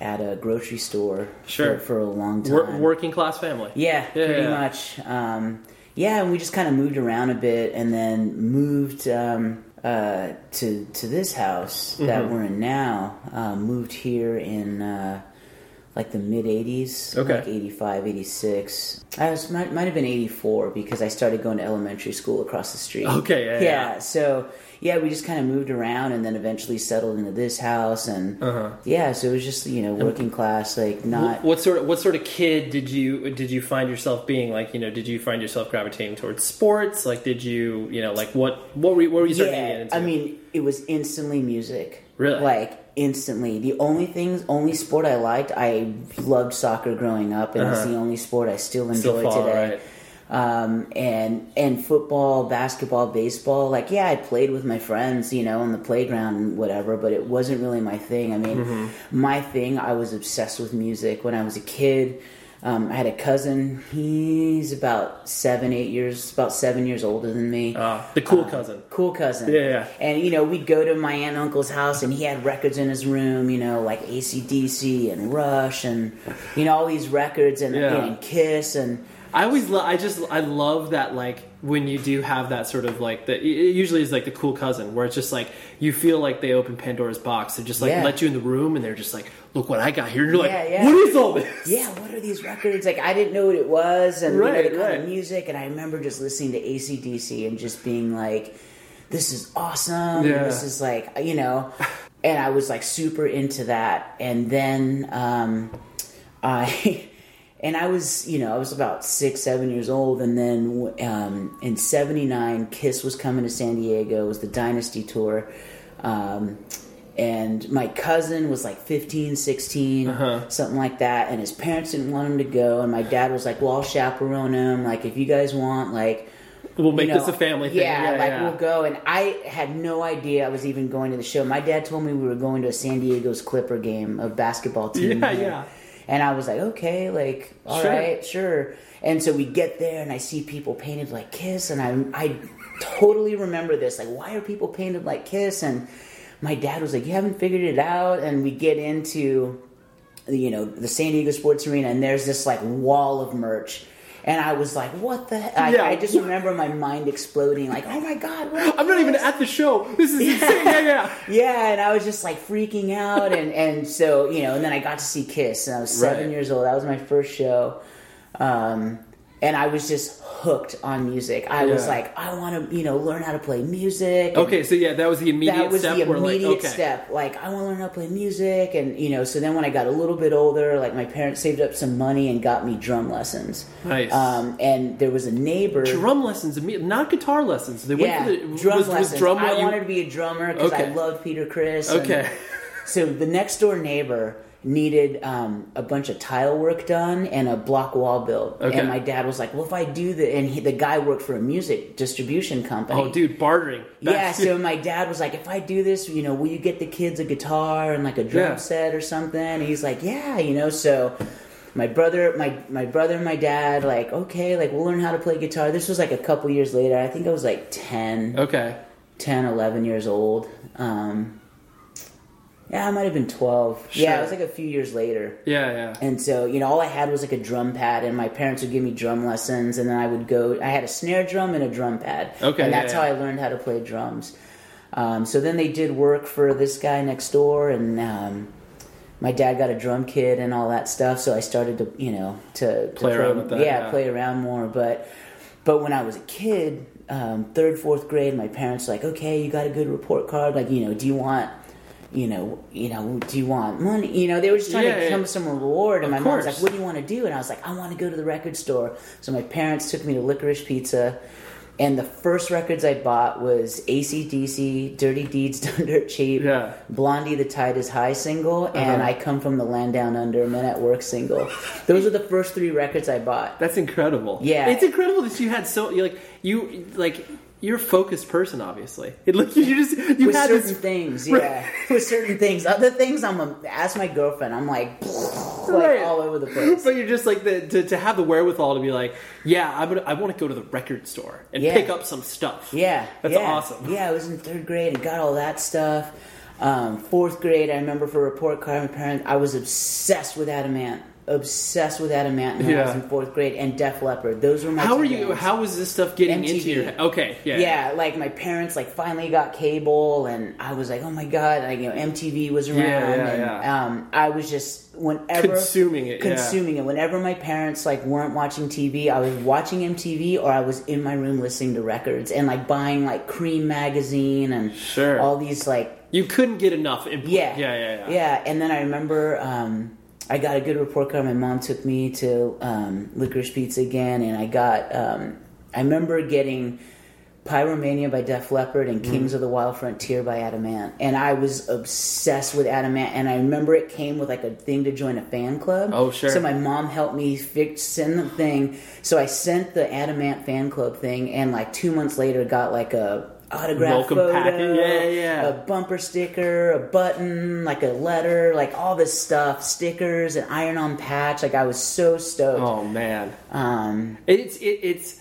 [SPEAKER 3] at a grocery store
[SPEAKER 1] Sure.
[SPEAKER 3] for, for a long time.
[SPEAKER 1] Wor- working class family.
[SPEAKER 3] Yeah,
[SPEAKER 1] Yeah,
[SPEAKER 3] pretty
[SPEAKER 1] yeah.
[SPEAKER 3] much. Um, yeah, and we just kind of moved around a bit, and then moved um, uh, to to this house that
[SPEAKER 1] Mm-hmm.
[SPEAKER 3] we're in now. Uh, moved here in uh, like the mid '80s,
[SPEAKER 1] Okay.
[SPEAKER 3] like 85, 86. I was might, might have been '84 because I started going to elementary school across the street.
[SPEAKER 1] Okay, yeah, yeah.
[SPEAKER 3] So yeah, we just kind of moved around, and then eventually settled into this house, and
[SPEAKER 1] Uh-huh.
[SPEAKER 3] yeah, so it was just you know working class, like not.
[SPEAKER 1] What sort of what sort of kid did you did you find yourself being like? You know, did you find yourself gravitating towards sports? Like, did you you know like what what were you, what were you starting to get
[SPEAKER 3] Yeah,
[SPEAKER 1] into?
[SPEAKER 3] I mean, it was instantly music.
[SPEAKER 1] Really?
[SPEAKER 3] Like instantly. The only things, only sport I liked, I loved soccer growing up, and it's
[SPEAKER 1] Uh-huh.
[SPEAKER 3] the only sport I still enjoy
[SPEAKER 1] Still follow,
[SPEAKER 3] today.
[SPEAKER 1] right.
[SPEAKER 3] Um, and and football, basketball, baseball. Like, yeah, I played with my friends, you know, on the playground and whatever, but it wasn't really my thing. I mean,
[SPEAKER 1] Mm-hmm.
[SPEAKER 3] my thing, I was obsessed with music when I was a kid. Um, I had a cousin. He's about seven, eight years, about seven years older than me.
[SPEAKER 1] Uh, the cool cousin.
[SPEAKER 3] Cool cousin.
[SPEAKER 1] Yeah, yeah.
[SPEAKER 3] And, you know, we'd go to my aunt and uncle's house, and he had records in his room, you know, like ACDC and Rush and, you know, all these records and,
[SPEAKER 1] Yeah.
[SPEAKER 3] and Kiss. And
[SPEAKER 1] I always, lo- I just, I love that like when you do have that sort of like the. It usually is like the cool cousin where it's just like you feel like they open Pandora's box and just like
[SPEAKER 3] Yeah.
[SPEAKER 1] let you in the room and they're just like, look what I got here. And you're like,
[SPEAKER 3] Yeah,
[SPEAKER 1] what is all this?
[SPEAKER 3] yeah, what are these records? Like, I didn't know what it was, and you know, the kind
[SPEAKER 1] right.
[SPEAKER 3] of music. And I remember just listening to ACDC and just being like, "This is awesome. This is like, you know." And I was like super into that. And then um, [LAUGHS] I. And I was, you know, I was about six, seven years old, and then um, in '79, Kiss was coming to San Diego. It was the Dynasty tour, um, and my cousin was like 15 16
[SPEAKER 1] Uh-huh.
[SPEAKER 3] something like that and his parents didn't want him to go and my dad was like well i'll chaperone him like if you guys want like
[SPEAKER 1] We'll make
[SPEAKER 3] you know,
[SPEAKER 1] this a family thing.
[SPEAKER 3] yeah,
[SPEAKER 1] Yeah,
[SPEAKER 3] like
[SPEAKER 1] yeah.
[SPEAKER 3] we'll go and i had no idea i was even going to the show my dad told me we were going to a san diego's clipper game a basketball team
[SPEAKER 1] Yeah,
[SPEAKER 3] game.
[SPEAKER 1] yeah.
[SPEAKER 3] And i was like okay like all right,
[SPEAKER 1] Sure.
[SPEAKER 3] sure and so we get there and i see people painted like kiss and i i totally remember this like why are people painted like kiss and my dad was like you haven't figured it out and we get into you know the San Diego Sports Arena, and there's this like wall of merch. And I was like, "What the?" Heck?
[SPEAKER 1] Yeah.
[SPEAKER 3] I, I just remember my mind exploding, like, "Oh my god!" What
[SPEAKER 1] I'm not even at the show. This is [LAUGHS] insane. Yeah, yeah.
[SPEAKER 3] yeah, and I was just like freaking out, and and so you know, and then I got to see Kiss, and I was seven
[SPEAKER 1] Right.
[SPEAKER 3] years old. That was my first show, um, and I was just hooked on music. I was like, I want to, you know, learn how to play music. and-
[SPEAKER 1] Okay, so yeah, that was the immediate
[SPEAKER 3] that was
[SPEAKER 1] step.
[SPEAKER 3] the immediate
[SPEAKER 1] like, okay.
[SPEAKER 3] step. Like, I want to learn how to play music, and you know. So then, when I got a little bit older, like my parents saved up some money and got me drum lessons.
[SPEAKER 1] Nice.
[SPEAKER 3] Um, and there was a neighbor.
[SPEAKER 1] Drum lessons, not guitar lessons. They went for the
[SPEAKER 3] drum
[SPEAKER 1] was,
[SPEAKER 3] lessons.
[SPEAKER 1] Was drum
[SPEAKER 3] I
[SPEAKER 1] you-
[SPEAKER 3] wanted to be a drummer because I
[SPEAKER 1] Okay.
[SPEAKER 3] loved Peter Criss. and-
[SPEAKER 1] Okay.
[SPEAKER 3] so the next door neighbor needed um, a bunch of tile work done and a block wall built.
[SPEAKER 1] Okay.
[SPEAKER 3] And my dad was like, "Well, if I do the," and he, the guy worked for a music distribution company.
[SPEAKER 1] Oh, dude, bartering.
[SPEAKER 3] Yeah, so [LAUGHS] my dad was like, if I do this, you know, will you get the kids a guitar and like a drum
[SPEAKER 1] Yeah.
[SPEAKER 3] set or something? And he's like, yeah, you know, so my brother, my my brother and my dad, like, okay, like we'll learn how to play guitar. This was like a couple years later. I think I was like 10,
[SPEAKER 1] okay.
[SPEAKER 3] 10 11 years old. Um, yeah, I might have been 12. Yeah, it was like a few years later.
[SPEAKER 1] Yeah, yeah.
[SPEAKER 3] And so, you know, all I had was like a drum pad, and my parents would give me drum lessons, and then I would go. I had a snare drum and a drum pad.
[SPEAKER 1] Okay,
[SPEAKER 3] and that's
[SPEAKER 1] yeah.
[SPEAKER 3] how I learned how to play drums. Um, so then they did work for this guy next door, and um, my dad got a drum kit and all that stuff. So I started to, you know, to, to
[SPEAKER 1] Play around with that,
[SPEAKER 3] Yeah,
[SPEAKER 1] yeah.
[SPEAKER 3] play around more. But but when I was a kid, um, third, fourth grade, my parents were like, okay, you got a good report card. Like, you know, do you want you know, you know, do you want money? You know, they were just trying
[SPEAKER 1] Yeah,
[SPEAKER 3] to come with some reward. And
[SPEAKER 1] Of
[SPEAKER 3] my mom's
[SPEAKER 1] course.
[SPEAKER 3] like, "What do you want to do?" And I was like, "I want to go to the record store." So my parents took me to Licorice Pizza, and the first records I bought was ACDC, Dirty Deeds [LAUGHS] Done Dirt Cheap,
[SPEAKER 1] Yeah. Uh-huh.
[SPEAKER 3] Blondie the Tide Is High single, and I Come From the Land Down Under Men at Work single. Those are the first three records I bought.
[SPEAKER 1] That's incredible.
[SPEAKER 3] Yeah.
[SPEAKER 1] it's incredible that you had so you like you like you're a focused person. Obviously, it look you just you
[SPEAKER 3] with
[SPEAKER 1] had
[SPEAKER 3] certain
[SPEAKER 1] this.
[SPEAKER 3] things, yeah. with certain things, other things, I'm a, ask my girlfriend. I'm like, [LAUGHS] like
[SPEAKER 1] Right.
[SPEAKER 3] all over the place.
[SPEAKER 1] But you're just like the, to, to have the wherewithal to be like, yeah, I'm gonna, I want to go to the record store and
[SPEAKER 3] Yeah.
[SPEAKER 1] pick up some stuff.
[SPEAKER 3] Yeah,
[SPEAKER 1] that's
[SPEAKER 3] yeah.
[SPEAKER 1] awesome.
[SPEAKER 3] Yeah, I was in third grade and got all that stuff. Um, fourth grade, I remember for a report card, my parents, I was obsessed with Adam Ant, obsessed with Adam Ant when I was
[SPEAKER 1] Yeah.
[SPEAKER 3] in fourth grade, and Def Leppard. Those were my.
[SPEAKER 1] How are you?
[SPEAKER 3] bands.
[SPEAKER 1] How was this stuff getting
[SPEAKER 3] MTV.
[SPEAKER 1] into your head? Okay, yeah,
[SPEAKER 3] Yeah, like my parents like finally got cable, and I was like, oh my god, like you know, MTV was around,
[SPEAKER 1] Yeah, yeah,
[SPEAKER 3] and
[SPEAKER 1] yeah.
[SPEAKER 3] Um, I was just whenever
[SPEAKER 1] Consuming it, yeah.
[SPEAKER 3] consuming it. Whenever my parents like weren't watching TV, I was watching MTV, or I was in my room listening to records and like buying like Creem magazine and
[SPEAKER 1] Sure.
[SPEAKER 3] all these like
[SPEAKER 1] You couldn't get enough. Input.
[SPEAKER 3] yeah,
[SPEAKER 1] yeah, yeah, yeah.
[SPEAKER 3] yeah. And then I remember um, I got a good report card. My mom took me to um, Licorice Pizza again, and I got. Um, I remember getting Pyromania by Def Leppard and
[SPEAKER 1] Mm-hmm.
[SPEAKER 3] Kings of the Wild Frontier by Adam Ant, and I was obsessed with Adam Ant. And I remember it came with like a thing to join a fan club.
[SPEAKER 1] Oh, sure.
[SPEAKER 3] So my mom helped me fix send the thing. So I sent the Adam Ant fan club thing, and like two months later, got like a autograph
[SPEAKER 1] Welcome
[SPEAKER 3] photo,
[SPEAKER 1] packet. Yeah, yeah.
[SPEAKER 3] a bumper sticker, a button, like a letter, like all this stuff, stickers, an iron-on patch. Like I was so stoked.
[SPEAKER 1] Oh man,
[SPEAKER 3] Um,
[SPEAKER 1] it's it, it's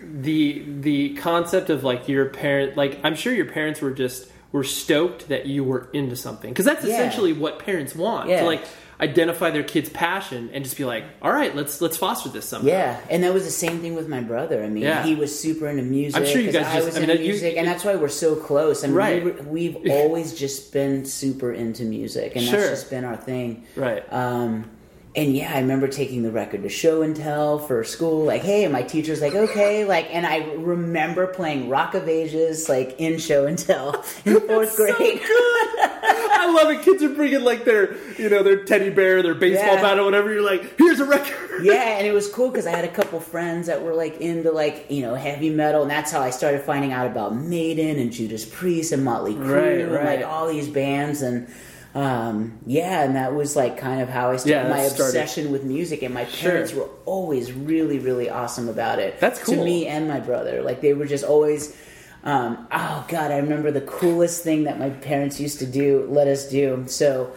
[SPEAKER 1] the the concept of like your parent. Like I'm sure your parents were just were stoked that you were into something because that's
[SPEAKER 3] Yeah.
[SPEAKER 1] essentially what parents want
[SPEAKER 3] Yeah.
[SPEAKER 1] like identify their kid's passion and just be like, all right, let's let's foster this somehow.
[SPEAKER 3] Yeah, and that was the same thing with my brother. I mean,
[SPEAKER 1] Yeah.
[SPEAKER 3] he was super into music.
[SPEAKER 1] I'm sure you guys
[SPEAKER 3] I
[SPEAKER 1] just-
[SPEAKER 3] was
[SPEAKER 1] I mean,
[SPEAKER 3] into
[SPEAKER 1] you-
[SPEAKER 3] music, and that's why we're so close. I mean,
[SPEAKER 1] Right.
[SPEAKER 3] we we've [LAUGHS] always just been super into music, and
[SPEAKER 1] Sure.
[SPEAKER 3] that's just been our thing.
[SPEAKER 1] Right.
[SPEAKER 3] Um, and yeah, I remember taking the record to show and tell for school. Like, hey, and my teacher's like, okay, like, and I remember playing Rock of Ages like in show and tell [LAUGHS] in fourth
[SPEAKER 1] So
[SPEAKER 3] grade.
[SPEAKER 1] good. I love it. Kids are bringing like their, you know, their teddy bear, their baseball
[SPEAKER 3] Yeah.
[SPEAKER 1] bat, or whatever. You're like, here's a record.
[SPEAKER 3] yeah, and it [LAUGHS] was cool because I had a couple friends that were like into like you know heavy metal, and that's how I started finding out about Maiden and Judas Priest and Motley Crue
[SPEAKER 1] Right,
[SPEAKER 3] and like all these bands and. Um, yeah, and that was like kind of how I started
[SPEAKER 1] Yeah,
[SPEAKER 3] my
[SPEAKER 1] started-
[SPEAKER 3] obsession with music, and my
[SPEAKER 1] Sure.
[SPEAKER 3] parents were always really, really awesome about it.
[SPEAKER 1] That's cool.
[SPEAKER 3] to me and my brother. Like they were just always. Um, oh God, I remember the coolest thing that my parents used to do, let us do. So,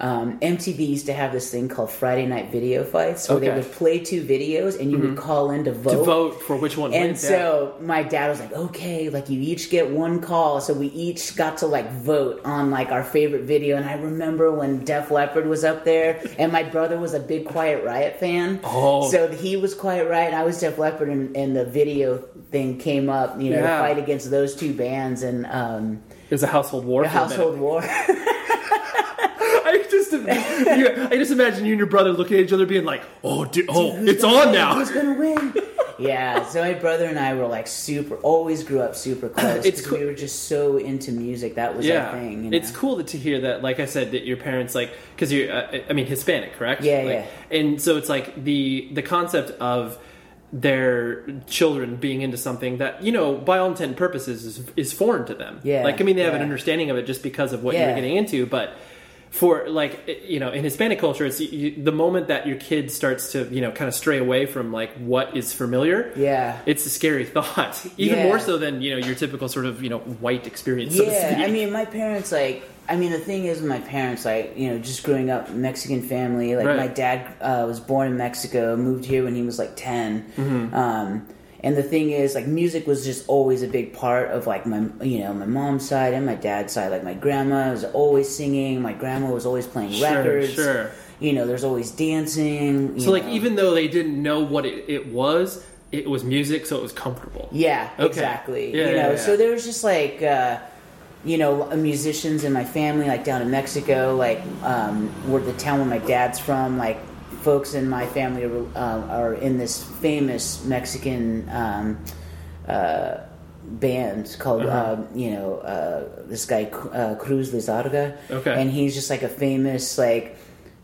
[SPEAKER 3] um, MTV used to have this thing called Friday Night Video Fights, where they would play two videos and you would call in to vote.
[SPEAKER 1] to vote for which one
[SPEAKER 3] And so my dad was like, "Okay, like you each get one call." So we each got to like vote on like our favorite video. And I remember when Def Leppard was up there, and my brother was a big Quiet Riot fan.
[SPEAKER 1] Oh.
[SPEAKER 3] so he was Quiet Riot, and I was Def Leppard, and, and the video thing came up, you know,
[SPEAKER 1] Yeah.
[SPEAKER 3] fight against those two bands, and um,
[SPEAKER 1] it was a household war.
[SPEAKER 3] a
[SPEAKER 1] for a minute.
[SPEAKER 3] household war. [LAUGHS]
[SPEAKER 1] I just, I just imagine you and your brother looking at each other, being like, "Oh, dude, oh,
[SPEAKER 3] Who's
[SPEAKER 1] it's on
[SPEAKER 3] win?
[SPEAKER 1] now."
[SPEAKER 3] Who's gonna win? yeah. So my brother and I were like super. Always grew up super [CLEARS THROAT] close.
[SPEAKER 1] It's cool-
[SPEAKER 3] We were just so into music. That was
[SPEAKER 1] yeah,
[SPEAKER 3] our thing. you know?
[SPEAKER 1] it's cool to hear that. Like I said, that your parents like because you're, uh, I mean, Hispanic, correct?
[SPEAKER 3] Yeah,
[SPEAKER 1] Like,
[SPEAKER 3] yeah.
[SPEAKER 1] And so it's like the the concept of their children being into something that you know by all intent and purposes is, is foreign to them
[SPEAKER 3] Yeah,
[SPEAKER 1] like i mean they have an understanding of it just because of what
[SPEAKER 3] Yeah.
[SPEAKER 1] you're getting into but for like you know in hispanic culture it's you, the moment that your kid starts to you know kind of stray away from like what is familiar
[SPEAKER 3] Yeah.
[SPEAKER 1] it's a scary thought [LAUGHS] even
[SPEAKER 3] Yeah.
[SPEAKER 1] more so than you know your typical sort of you know white experience
[SPEAKER 3] Yeah,
[SPEAKER 1] speak.
[SPEAKER 3] I mean, my parents like. I mean, the thing is, my parents like you know, just growing up Mexican family. Like
[SPEAKER 1] Right.
[SPEAKER 3] my dad uh, was born in Mexico, moved here when he was like 10
[SPEAKER 1] Mm-hmm.
[SPEAKER 3] Um, and the thing is, like music was just always a big part of like my you know my mom's side and my dad's side. Like my grandma was always singing. My grandma was always playing
[SPEAKER 1] Sure,
[SPEAKER 3] records.
[SPEAKER 1] sure.
[SPEAKER 3] You know, there's always dancing. you
[SPEAKER 1] so like even though they didn't know what it, it was it was music so it was comfortable
[SPEAKER 3] Yeah,
[SPEAKER 1] Okay.
[SPEAKER 3] exactly.
[SPEAKER 1] Yeah,
[SPEAKER 3] you know,
[SPEAKER 1] yeah, yeah.
[SPEAKER 3] so there was just like, uh, you know, musicians in my family, like down in Mexico, like um, where the town where my dad's from, like folks in my family are, um, are in this famous Mexican um, uh, band called,
[SPEAKER 1] Uh-huh.
[SPEAKER 3] um, you know, uh, this guy uh, Cruz Lizárraga.
[SPEAKER 1] Okay.
[SPEAKER 3] and he's just like a famous like.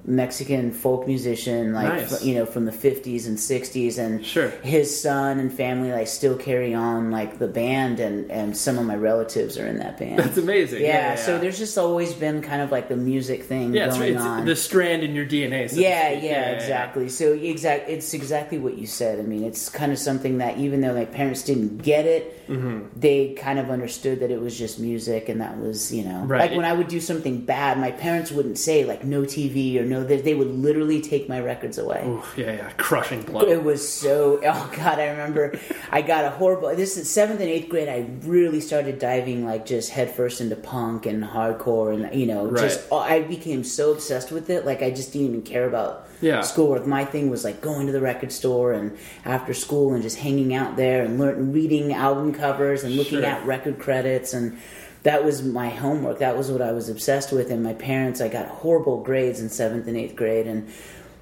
[SPEAKER 3] Mexican folk musician, like
[SPEAKER 1] Nice.
[SPEAKER 3] you know, from the fifties and sixties, and
[SPEAKER 1] Sure.
[SPEAKER 3] his son and family like still carry on like the band and and some of my relatives are in that band
[SPEAKER 1] That's amazing.
[SPEAKER 3] yeah,
[SPEAKER 1] Yeah, yeah,
[SPEAKER 3] so
[SPEAKER 1] yeah.
[SPEAKER 3] there's just always been kind of like the music thing
[SPEAKER 1] yeah
[SPEAKER 3] going
[SPEAKER 1] it's
[SPEAKER 3] on
[SPEAKER 1] the strand in your dna so to
[SPEAKER 3] yeah, yeah, exactly. So exact, it's exactly what you said. I mean, it's kind of something that even though my parents didn't get it,
[SPEAKER 1] Mm-hmm.
[SPEAKER 3] they kind of understood that it was just music, and that was you know,
[SPEAKER 1] Right.
[SPEAKER 3] like when I would do something bad, my parents wouldn't say like no TV or no. They, they would literally take my records away.
[SPEAKER 1] Oof, yeah yeah crushing blow
[SPEAKER 3] It was so. Oh God, I remember. I got a horrible. This is seventh and eighth grade. I really started diving like just headfirst into punk and hardcore, and you know, just
[SPEAKER 1] Right.
[SPEAKER 3] I became so obsessed with it. Like I just didn't even care about
[SPEAKER 1] Yeah.
[SPEAKER 3] schoolwork. My thing was like going to the record store and after school and just hanging out there and learning, reading album covers and looking
[SPEAKER 1] Sure.
[SPEAKER 3] at record credits and. That was my homework. That was what I was obsessed with. And my parents, I got horrible grades in seventh and eighth grade, and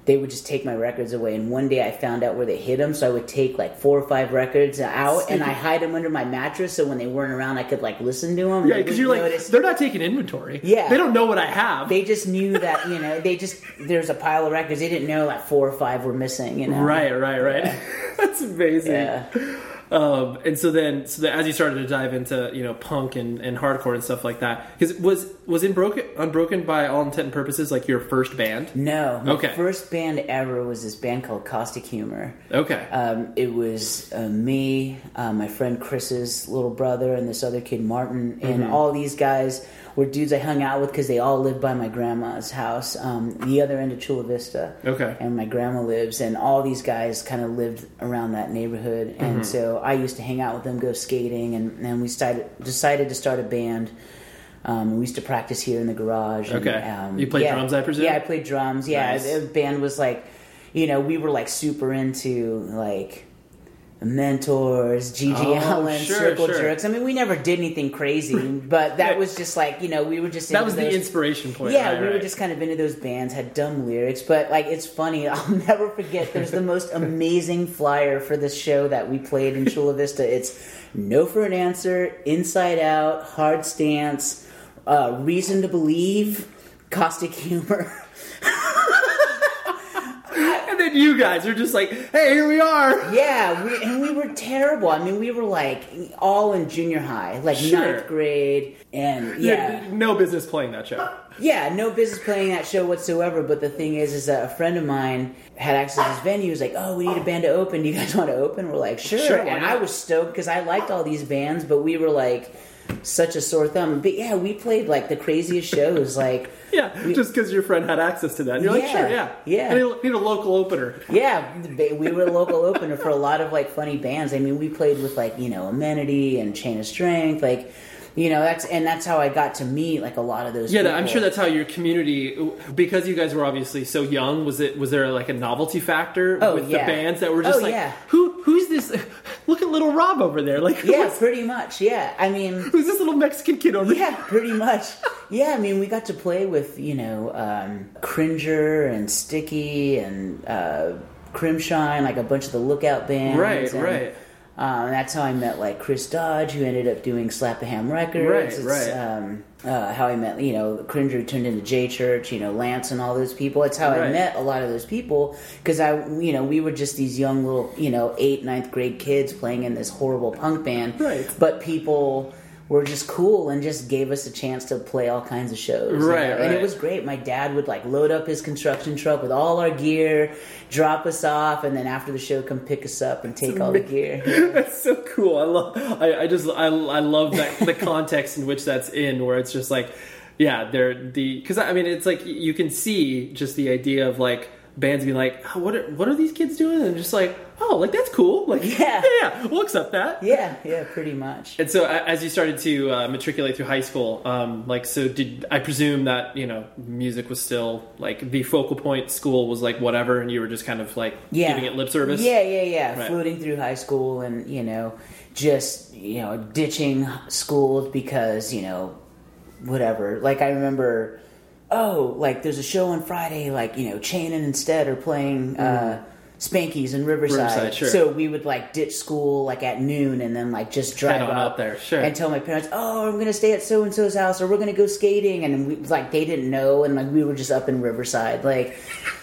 [SPEAKER 3] they would just take my records away. And one day I found out where they hid them, so I would take like four or five records out and I hide them under my mattress, so when they weren't around, I could like listen to them.
[SPEAKER 1] yeah because you're like they're not taking inventory
[SPEAKER 3] Yeah.
[SPEAKER 1] they don't know what i have
[SPEAKER 3] they just knew that you know they just there's a pile of records. They didn't know that four or five were missing. You know,
[SPEAKER 1] right right right [LAUGHS] that's amazing
[SPEAKER 3] Yeah.
[SPEAKER 1] Um, and so then so then as you started to dive into you know punk and, and hardcore and stuff like that because was was Unbroken Unbroken by all intent and purposes like your first band?
[SPEAKER 3] No, my
[SPEAKER 1] Okay.
[SPEAKER 3] first band ever was this band called Caustic Humor.
[SPEAKER 1] Okay.
[SPEAKER 3] Um, it was uh, me, uh, my friend Chris's little brother, and this other kid Martin, and
[SPEAKER 1] Mm-hmm.
[SPEAKER 3] all these guys were dudes I hung out with because they all lived by my grandma's house, um, the other end of Chula Vista.
[SPEAKER 1] Okay.
[SPEAKER 3] and my grandma lives, and all these guys kind of lived around that neighborhood, and
[SPEAKER 1] Mm-hmm.
[SPEAKER 3] so I used to hang out with them, go skating, and, and we started decided to start a band. Um, we used to practice here in the garage. and,
[SPEAKER 1] Okay.
[SPEAKER 3] um,
[SPEAKER 1] You played
[SPEAKER 3] yeah.
[SPEAKER 1] drums, I presume?
[SPEAKER 3] Yeah, I played drums. Yeah,
[SPEAKER 1] Nice.
[SPEAKER 3] the band was like, you know, we were like super into like mentors, GG
[SPEAKER 1] Oh,
[SPEAKER 3] Allin,
[SPEAKER 1] sure,
[SPEAKER 3] Circle
[SPEAKER 1] sure.
[SPEAKER 3] Jerks. I mean, we never did anything crazy, [LAUGHS] but that was just like you know we were just
[SPEAKER 1] that was the inspiration point.
[SPEAKER 3] yeah,
[SPEAKER 1] right,
[SPEAKER 3] we were just kind of into those bands, had dumb lyrics, but like it's funny. [LAUGHS] I'll never forget. There's the most [LAUGHS] amazing flyer for this show that we played in Chula Vista. It's no for an answer, Inside Out, Hard Stance, uh, Reason to Believe, Caustic Humor. [LAUGHS]
[SPEAKER 1] You guys are just like, hey, here we are. [LAUGHS]
[SPEAKER 3] Yeah, we, and we were terrible. I mean, we were like all in junior high, like
[SPEAKER 1] Sure.
[SPEAKER 3] ninth grade, and yeah,
[SPEAKER 1] had No business playing that show.
[SPEAKER 3] Yeah, no business playing that show whatsoever. But the thing is, is that a friend of mine had access to this venue. He was like, "Oh, we need a band to open. Do you guys [LAUGHS] want to open?" We're like, "Sure."
[SPEAKER 1] Sure,
[SPEAKER 3] and? I was stoked because I liked all these bands, but we were like such a sore thumb. But yeah, we played like the craziest shows. Like, [LAUGHS]
[SPEAKER 1] Yeah, just because your friend had access to that. And you're like, sure, yeah.
[SPEAKER 3] yeah.
[SPEAKER 1] I need, a- need a local opener.
[SPEAKER 3] yeah, we were a local opener for a lot of like funny bands. I mean, we played with like you know Amenity and Chain of Strength, like. You know that's and that's how I got to meet like a lot of those.
[SPEAKER 1] Yeah,
[SPEAKER 3] people.
[SPEAKER 1] I'm sure that's how your community, because you guys were obviously so young. Was it? Was there like a novelty factor
[SPEAKER 3] Oh,
[SPEAKER 1] with
[SPEAKER 3] yeah.
[SPEAKER 1] the bands that were just
[SPEAKER 3] Oh,
[SPEAKER 1] like,
[SPEAKER 3] yeah.
[SPEAKER 1] who, who's this? Look at little Rob over there. Like,
[SPEAKER 3] Yeah, pretty much. Yeah, I mean,
[SPEAKER 1] who's this little Mexican kid over there?
[SPEAKER 3] Yeah, pretty much. [LAUGHS] Yeah, I mean, we got to play with you know um, Cringer and Stikky and uh, Crimpshrine, like a bunch of the Lookout bands.
[SPEAKER 1] Right,
[SPEAKER 3] and,
[SPEAKER 1] right.
[SPEAKER 3] Um, that's how I met like Chris Dodge, who ended up doing Slap a Ham Records.
[SPEAKER 1] Right,
[SPEAKER 3] It's,
[SPEAKER 1] right.
[SPEAKER 3] Um, uh, how I met, you know, Cringer turned into J Church, you know, Lance and all those people. It's how I met a lot of those people because I, you know, we were just these young little, you know, eight, ninth grade kids playing in this horrible punk band.
[SPEAKER 1] Right.
[SPEAKER 3] But people were just cool and just gave us a chance to play all kinds of shows.
[SPEAKER 1] Right.
[SPEAKER 3] And
[SPEAKER 1] right.
[SPEAKER 3] it was great. My dad would like load up his construction truck with all our gear, drop us off, and then after the show, come pick us up and take all the gear. [LAUGHS]
[SPEAKER 1] That's so cool. I love. I, I just. I, I love that the context in which that's in, where it's just like, yeah, they're the because I mean it's like you can see just the idea of like bands being like, oh, what are what are these kids doing? And just like, oh, like that's cool. Like,
[SPEAKER 3] Yeah. [LAUGHS]
[SPEAKER 1] yeah, we'll accept that.
[SPEAKER 3] Yeah, yeah, pretty much.
[SPEAKER 1] And so, as you started to uh, matriculate through high school, um, like, so did I presume that you know music was still like the focal point? School was like whatever, and you were just kind of like
[SPEAKER 3] Yeah.
[SPEAKER 1] giving it lip service.
[SPEAKER 3] Yeah, yeah, yeah.
[SPEAKER 1] Right.
[SPEAKER 3] Floating through high school and, you know, just, you know, ditching school because, you know, whatever. Like, I remember, oh, like, there's a show on Friday, like, you know, Chanin instead are playing uh, Spankies in Riverside.
[SPEAKER 1] Mm-hmm. Riverside, sure.
[SPEAKER 3] So we would, like, ditch school, like, at noon and then, like, just drive
[SPEAKER 1] on
[SPEAKER 3] out
[SPEAKER 1] up there, sure.
[SPEAKER 3] And tell my parents, oh, I'm going to stay at so and so's house or we're going to go skating. And we, like, they didn't know. And, like, we were just up in Riverside. Like,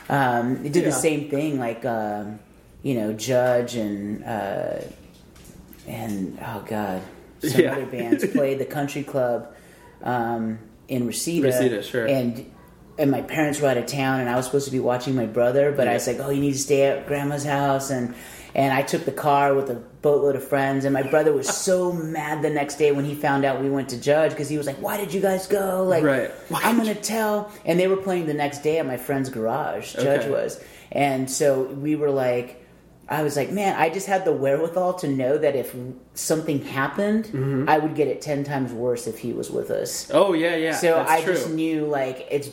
[SPEAKER 3] um, they did
[SPEAKER 1] Yeah.
[SPEAKER 3] the same thing, like, um, you know, Judge and uh, and oh god, some
[SPEAKER 1] Yeah.
[SPEAKER 3] other bands played the country club um, in Reseda.
[SPEAKER 1] Reseda, sure.
[SPEAKER 3] And and my parents were out of town, and I was supposed to be watching my brother, but I was like, oh, you need to stay at grandma's house, and and I took the car with a boatload of friends, and my brother was so [LAUGHS] mad the next day when he found out we went to Judge because he was like, why did you guys go? Like,
[SPEAKER 1] Right.
[SPEAKER 3] I'm gonna tell. And they were playing the next day at my friend's garage. Judge
[SPEAKER 1] Okay.
[SPEAKER 3] was, and so we were like. I was like, man, I just had the wherewithal to know that if something happened,
[SPEAKER 1] Mm-hmm.
[SPEAKER 3] I would get it ten times worse if he was with us.
[SPEAKER 1] Oh yeah, yeah.
[SPEAKER 3] So I
[SPEAKER 1] true.
[SPEAKER 3] just knew like it's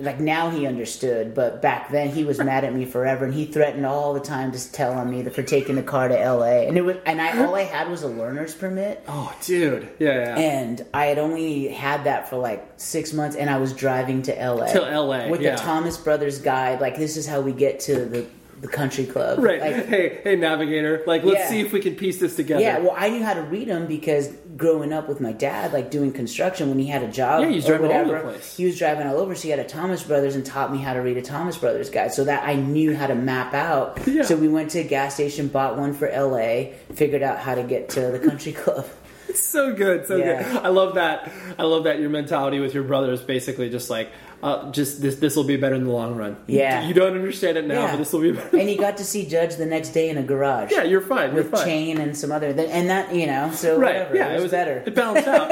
[SPEAKER 3] like now he understood, but back then he was mad at me forever, and he threatened all the time to tell on me for taking the car to L.A. And it was, and I all I had was a learner's permit,
[SPEAKER 1] Oh, dude. Yeah, yeah.
[SPEAKER 3] and I had only had that for like six months, and I was driving to L.A.
[SPEAKER 1] To LA,
[SPEAKER 3] with
[SPEAKER 1] yeah.
[SPEAKER 3] the Thomas Brothers guide. Like this is how we get to the the country club,
[SPEAKER 1] right.
[SPEAKER 3] Like,
[SPEAKER 1] hey, hey, navigator. Like, let's
[SPEAKER 3] Yeah.
[SPEAKER 1] see if we can piece this together.
[SPEAKER 3] Yeah, well, I knew how to read them because growing up with my dad, like doing construction, when he had a job,
[SPEAKER 1] Yeah, he was
[SPEAKER 3] or
[SPEAKER 1] driving all over
[SPEAKER 3] whatever,
[SPEAKER 1] the place.
[SPEAKER 3] he was driving all over. So he had a Thomas Brothers and taught me how to read a Thomas Brothers guide, so that I knew how to map out.
[SPEAKER 1] Yeah.
[SPEAKER 3] So we went to a gas station, bought one for L.A., figured out how to get to the country [LAUGHS] club.
[SPEAKER 1] It's so good, so
[SPEAKER 3] Yeah.
[SPEAKER 1] good. I love that. I love that your mentality with your brother is basically just like, uh, just this. This will be better in the long run.
[SPEAKER 3] Yeah.
[SPEAKER 1] you don't understand it now,
[SPEAKER 3] Yeah.
[SPEAKER 1] but this will be better.
[SPEAKER 3] and he got to see Judge the next day in a garage.
[SPEAKER 1] yeah, you're fine. You're
[SPEAKER 3] with
[SPEAKER 1] fine.
[SPEAKER 3] Chain and some other, and that you know, so
[SPEAKER 1] right?
[SPEAKER 3] whatever.
[SPEAKER 1] Yeah,
[SPEAKER 3] it was, better.
[SPEAKER 1] It balanced out.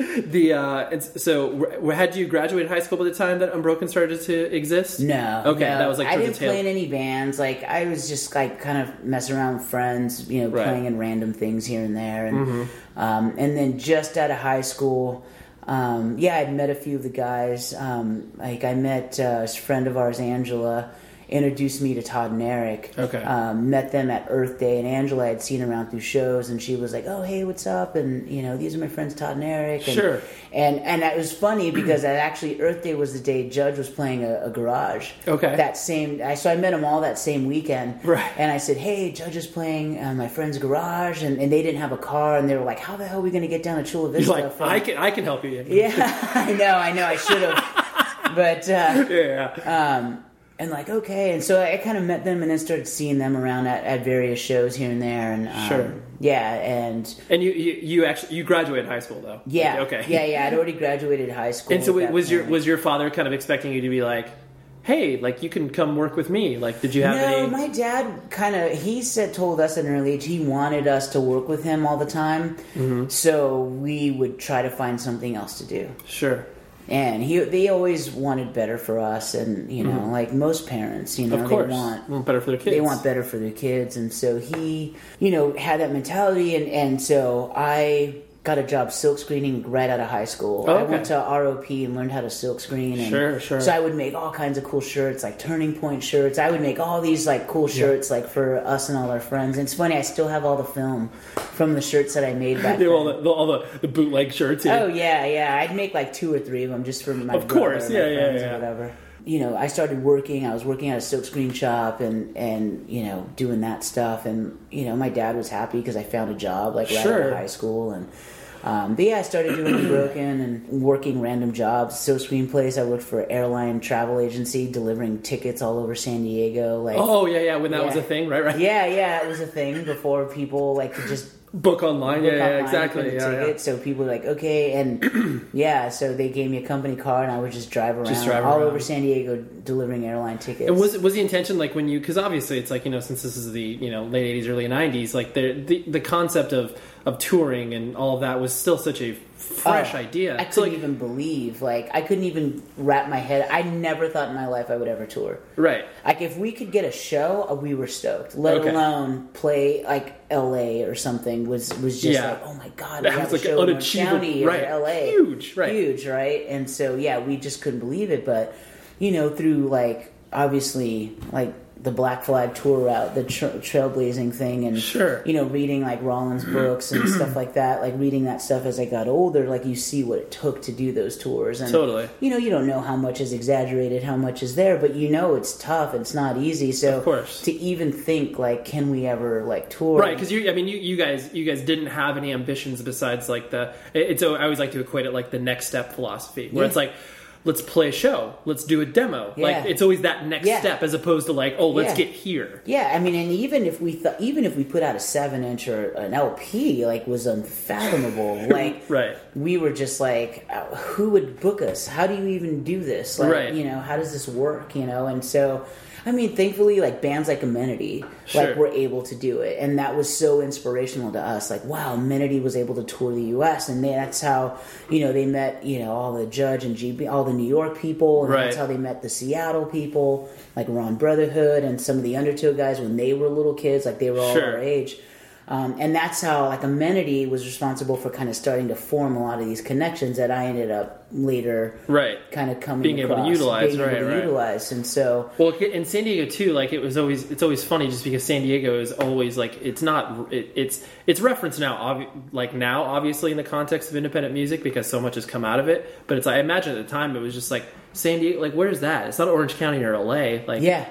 [SPEAKER 1] [LAUGHS] the uh, it's, so had you graduated high school by the time that Unbroken started to exist?
[SPEAKER 3] No.
[SPEAKER 1] Okay,
[SPEAKER 3] no.
[SPEAKER 1] that was like
[SPEAKER 3] I didn't play in any bands. Like I was just like kind of messing around with friends, you know,
[SPEAKER 1] Right.
[SPEAKER 3] playing in random things here and there, and
[SPEAKER 1] Mm-hmm.
[SPEAKER 3] um, and then just out of high school. Um, yeah, I'd met a few of the guys. Um, like I met uh, a friend of ours, Angela, introduced me to Todd and Eric.
[SPEAKER 1] Okay.
[SPEAKER 3] Um, met them at Earth Day, and Angela I'd seen around through shows, and she was like, "Oh, hey, what's up?" And you know, these are my friends, Todd and Eric. And,
[SPEAKER 1] Sure.
[SPEAKER 3] And and that was funny because that actually Earth Day was the day Judge was playing a, a garage.
[SPEAKER 1] Okay.
[SPEAKER 3] That same, I, so I met them all that same weekend.
[SPEAKER 1] Right.
[SPEAKER 3] And I said, "Hey, Judge is playing uh, my friend's garage," and, and they didn't have a car, and they were like, "How the hell are we going to get down to Chula Vista?"
[SPEAKER 1] You're like,
[SPEAKER 3] from-"
[SPEAKER 1] I can, I can help you.
[SPEAKER 3] Yeah, [LAUGHS] I know, I know, I should have, [LAUGHS] but. Uh,
[SPEAKER 1] yeah.
[SPEAKER 3] um, and like okay, and so I kind of met them, and then started seeing them around at, at various shows here and there, and um,
[SPEAKER 1] Sure.
[SPEAKER 3] yeah, and
[SPEAKER 1] And you, you, you actually you graduated high school though.
[SPEAKER 3] yeah,
[SPEAKER 1] Okay.
[SPEAKER 3] yeah, yeah. I'd already graduated high school.
[SPEAKER 1] And so
[SPEAKER 3] at that
[SPEAKER 1] was your was your father kind of expecting you to be like, hey, like you can come work with me? Like, did you have
[SPEAKER 3] no,
[SPEAKER 1] any?
[SPEAKER 3] my dad kind of he said told us at an early age he wanted us to work with him all the time,
[SPEAKER 1] Mm-hmm.
[SPEAKER 3] so we would try to find something else to do.
[SPEAKER 1] Sure.
[SPEAKER 3] And he they always wanted better for us, and you know, like most parents, you know,
[SPEAKER 1] Mm-hmm.
[SPEAKER 3] They want
[SPEAKER 1] Want better for their kids.
[SPEAKER 3] they want better for their kids and so he you know had that mentality and and so i got a job silk screening right out of high school
[SPEAKER 1] Oh,
[SPEAKER 3] i went to rop and learned how to silk screen and
[SPEAKER 1] Sure, sure.
[SPEAKER 3] so i would make all kinds of cool shirts like turning point shirts i would make all these like cool shirts like for us and all our friends and it's funny i still have all the film from the shirts that i made back [LAUGHS]
[SPEAKER 1] all the, all the, the bootleg shirts. Yeah.
[SPEAKER 3] Oh yeah, yeah. I'd make like two or three of them just for my
[SPEAKER 1] Of
[SPEAKER 3] brother
[SPEAKER 1] course, yeah, yeah, yeah.
[SPEAKER 3] or whatever. You know, I started working. I was working at a silk screen shop and and you know doing that stuff. And you know, my dad was happy because I found a job like right out of high school. And um, but yeah, I started doing [CLEARS THROAT] broken and working random jobs. Silk screen place. I worked for airline travel agency, delivering tickets all over San Diego. Like
[SPEAKER 1] Oh yeah, yeah. When that was a thing, right? Right.
[SPEAKER 3] yeah, yeah, it was a thing before people like could just
[SPEAKER 1] Book online.
[SPEAKER 3] book
[SPEAKER 1] yeah, yeah, exactly.
[SPEAKER 3] print a
[SPEAKER 1] Yeah, yeah.
[SPEAKER 3] So people were like, okay, and [CLEARS THROAT] yeah, so they gave me a company car, and I would just drive around,
[SPEAKER 1] Just drive
[SPEAKER 3] all
[SPEAKER 1] around.
[SPEAKER 3] over San Diego delivering airline tickets.
[SPEAKER 1] And was was the intention like when you because obviously it's like you know since this is the you know late eighties early nineties like the, the the concept of of touring and all of that was still such a fresh
[SPEAKER 3] Oh,
[SPEAKER 1] idea.
[SPEAKER 3] I couldn't
[SPEAKER 1] like,
[SPEAKER 3] even believe, like, I couldn't even wrap my head. I never thought in my life I would ever tour.
[SPEAKER 1] right.
[SPEAKER 3] Like, if we could get a show, uh, we were stoked. Let
[SPEAKER 1] Okay.
[SPEAKER 3] alone play like L.A. or something was was just
[SPEAKER 1] Yeah.
[SPEAKER 3] like, oh my god,
[SPEAKER 1] That
[SPEAKER 3] we have
[SPEAKER 1] was,
[SPEAKER 3] a
[SPEAKER 1] like,
[SPEAKER 3] show in Orange County
[SPEAKER 1] right.
[SPEAKER 3] or L.A.
[SPEAKER 1] Huge, right.
[SPEAKER 3] Huge, right? And so yeah, we just couldn't believe it. But you know, through like obviously like the Black Flag tour route, the tra- trailblazing thing, and
[SPEAKER 1] Sure.
[SPEAKER 3] you know, reading like Rollins mm-hmm. books and [CLEARS THROAT] stuff like that. Like reading that stuff as I got older, like you see what it took to do those tours. And
[SPEAKER 1] Totally.
[SPEAKER 3] you know, you don't know how much is exaggerated, how much is there, but you know it's tough. It's not easy. So
[SPEAKER 1] Of course.
[SPEAKER 3] to even think like, can we ever like tour?
[SPEAKER 1] Right, because you, I mean, you, you guys, you guys didn't have any ambitions besides like the. it- It's. I always like to equate it like the next step philosophy, where
[SPEAKER 3] Yeah.
[SPEAKER 1] it's like, let's play a show, let's do a demo. Like it's always that next
[SPEAKER 3] Yeah.
[SPEAKER 1] step as opposed to like, oh, let's
[SPEAKER 3] Yeah.
[SPEAKER 1] get here.
[SPEAKER 3] Yeah, I mean, and even if we thought, even if we put out a seven inch or an LP, like was unfathomable. [LAUGHS] like,
[SPEAKER 1] Right.
[SPEAKER 3] We were just like, uh, who would book us? How do you even do this? Like,
[SPEAKER 1] Right.
[SPEAKER 3] you know, how does this work? You know, and so. I mean, thankfully, like bands like Amenity,
[SPEAKER 1] Sure.
[SPEAKER 3] like were able to do it, and that was so inspirational to us. Like, wow, Amenity was able to tour the U.S., and they, that's how you know they met, you know, all the Judge and GB, all the New York people, and that's how they met the Seattle people, like Ron Brotherhood and some of the Undertow guys when they were little kids, like they were all
[SPEAKER 1] Sure.
[SPEAKER 3] our age. Um, and that's how like Amenity was responsible for kind of starting to form a lot of these connections that I ended up later
[SPEAKER 1] Right.
[SPEAKER 3] kind of coming
[SPEAKER 1] Being able to utilize,
[SPEAKER 3] being
[SPEAKER 1] right,
[SPEAKER 3] able to
[SPEAKER 1] right.
[SPEAKER 3] utilize. And so
[SPEAKER 1] Well, in San Diego too, like it was always it's always funny just because San Diego is always like it's not it, it's it's referenced now like now obviously in the context of independent music because so much has come out of it. But it's I imagine at the time it was just like San Diego like where's that? It's not Orange County or LA. Like
[SPEAKER 3] yeah.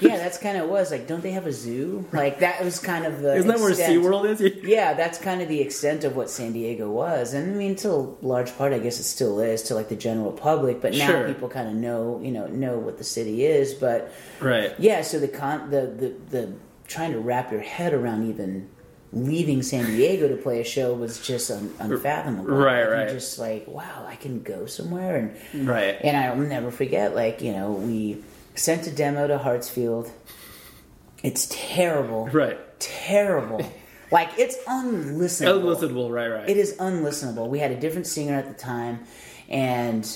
[SPEAKER 3] Yeah, that's kind of was like, don't they have a zoo? Like that was kind of the
[SPEAKER 1] isn't that where. SeaWorld is? [LAUGHS]
[SPEAKER 3] Yeah, that's kind of the extent of what San Diego was, and I mean, to a large part, I guess it still is to like the general public. But now
[SPEAKER 1] Sure.
[SPEAKER 3] people kind of know, you know, know what the city is. But
[SPEAKER 1] Right.
[SPEAKER 3] yeah, so the con, the, the the trying to wrap your head around even leaving San Diego to play a show was just un- unfathomable.
[SPEAKER 1] Right,
[SPEAKER 3] Like,
[SPEAKER 1] right.
[SPEAKER 3] You're just like, wow, I can go somewhere, and
[SPEAKER 1] Right.
[SPEAKER 3] and I'll never forget. Like you know, we sent a demo to Hartsfield. It's terrible,
[SPEAKER 1] Right.
[SPEAKER 3] Terrible. [LAUGHS] like it's unlistenable.
[SPEAKER 1] Unlistenable, right, right.
[SPEAKER 3] It is unlistenable. We had a different singer at the time, and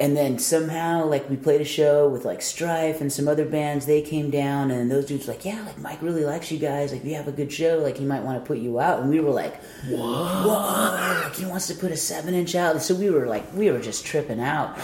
[SPEAKER 3] and then somehow like we played a show with like Strife and some other bands. They came down, and those dudes were like, yeah, like Mike really likes you guys. Like you have a good show. Like he might want to put you out. And we were like, what? Like he wants to put a seven inch out. So we were like, we were just tripping out.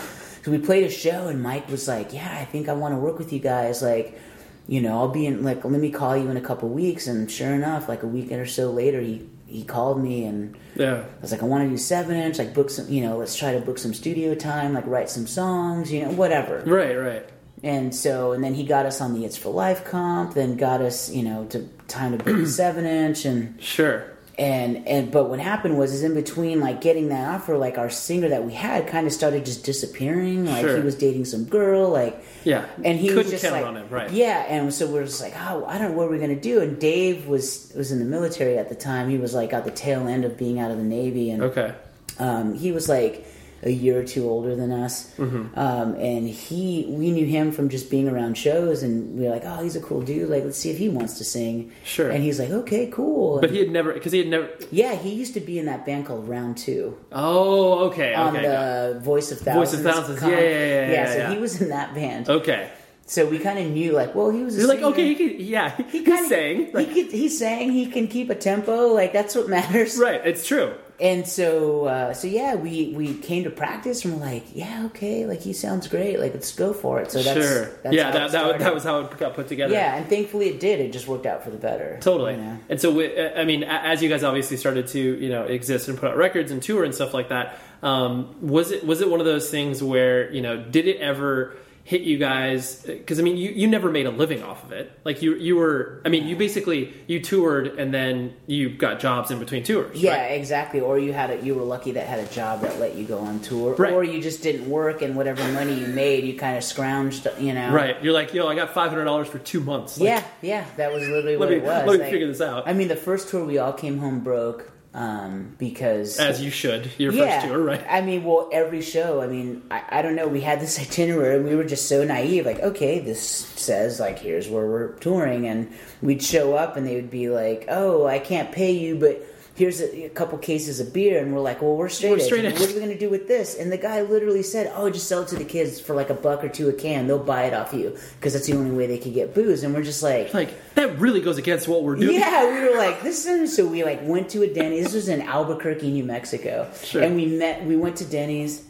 [SPEAKER 3] So we played a show, and Mike was like, yeah, I think I want to work with you guys. Like you know, I'll be in like let me call you in a couple weeks and sure enough, like a week or so later he he called me and
[SPEAKER 1] Yeah.
[SPEAKER 3] I was like, I want to do seven inch, like book some you know, let's try to book some studio time, like write some songs, you know, whatever.
[SPEAKER 1] Right, right.
[SPEAKER 3] And so and then he got us on the It's for Life comp, then got us, you know, to time to book [CLEARS THROAT] seven inch and
[SPEAKER 1] Sure.
[SPEAKER 3] And and but what happened was is in between like getting that offer like our singer that we had kind of started just disappearing like
[SPEAKER 1] Sure.
[SPEAKER 3] he was dating some girl like
[SPEAKER 1] Yeah.
[SPEAKER 3] and he
[SPEAKER 1] Couldn't
[SPEAKER 3] was just
[SPEAKER 1] count
[SPEAKER 3] like
[SPEAKER 1] on him, right.
[SPEAKER 3] yeah and so we're just like oh i don't know what we're gonna do and dave was was in the military at the time he was like at the tail end of being out of the navy and
[SPEAKER 1] Okay.
[SPEAKER 3] um, he was like a year or two older than us,
[SPEAKER 1] Mm-hmm.
[SPEAKER 3] um, and he we knew him from just being around shows, and we were like, oh, he's a cool dude. Like, let's see if he wants to sing.
[SPEAKER 1] Sure.
[SPEAKER 3] And he's like, okay, cool.
[SPEAKER 1] But he had never, because he had never.
[SPEAKER 3] yeah, he used to be in that band called Round Two
[SPEAKER 1] Oh, okay,
[SPEAKER 3] on
[SPEAKER 1] okay.
[SPEAKER 3] the Voice of Thousands.
[SPEAKER 1] Voice of Thousands,
[SPEAKER 3] comp.
[SPEAKER 1] yeah, yeah, yeah, yeah,
[SPEAKER 3] so
[SPEAKER 1] yeah.
[SPEAKER 3] he was in that band.
[SPEAKER 1] Okay.
[SPEAKER 3] So we kind of knew, like, well, he was.
[SPEAKER 1] Like, okay, he can, yeah,
[SPEAKER 3] He
[SPEAKER 1] he's
[SPEAKER 3] kinda-
[SPEAKER 1] saying.
[SPEAKER 3] he could, he's saying he can keep a tempo. Like that's what [LAUGHS] matters.
[SPEAKER 1] Right, it's true.
[SPEAKER 3] And so, uh, so yeah, we we came to practice and we're like, yeah, okay, like he sounds great, like let's go for it. So that's
[SPEAKER 1] sure.
[SPEAKER 3] that's
[SPEAKER 1] yeah, that, that, that was how it got put together.
[SPEAKER 3] yeah, and thankfully it did. It just worked out for the better.
[SPEAKER 1] Totally.
[SPEAKER 3] you know?
[SPEAKER 1] And so, wi- I mean, as you guys obviously started to, you know, exist and put out records and tour and stuff like that, um, was it was it one of those things where, you know, did it ever hit you guys? Because I mean, you, you never made a living off of it. Like you you were, I mean, you basically you toured and then you got jobs in between tours.
[SPEAKER 3] Yeah,
[SPEAKER 1] right?
[SPEAKER 3] exactly. Or you had a, you were lucky that had a job that let you go on tour,
[SPEAKER 1] Right.
[SPEAKER 3] or you just didn't work and whatever money you made, you kind of scrounged, you know.
[SPEAKER 1] Right. You're like, yo, I got five hundred dollars for two months. Like,
[SPEAKER 3] Yeah, yeah, that was literally what
[SPEAKER 1] me-
[SPEAKER 3] it was.
[SPEAKER 1] let me figure this out.
[SPEAKER 3] I mean, the first tour we all came home broke um, because
[SPEAKER 1] As you should. Your
[SPEAKER 3] yeah,
[SPEAKER 1] first tour, right?
[SPEAKER 3] I mean, well, every show. I mean, I, I don't know. We had this [LAUGHS] itinerary. and We were just so naive. Like, okay, this says like here's where we're touring, and we'd show up, and they would be like, "Oh, I can't pay you, but." Here's a, a couple cases of beer, and we're like, "Well, we're straight,
[SPEAKER 1] We're straight edge.
[SPEAKER 3] What are we going to do with this?" And the guy literally said, "Oh, just sell it to the kids for like a buck or two a can. They'll buy it off you because that's the only way they can get booze." And we're just like,
[SPEAKER 1] Like that really goes against what we're doing.
[SPEAKER 3] yeah, we were like, this is so we like went to a Denny's. This was in Albuquerque, New Mexico,
[SPEAKER 1] Sure.
[SPEAKER 3] and we met. We went to Denny's,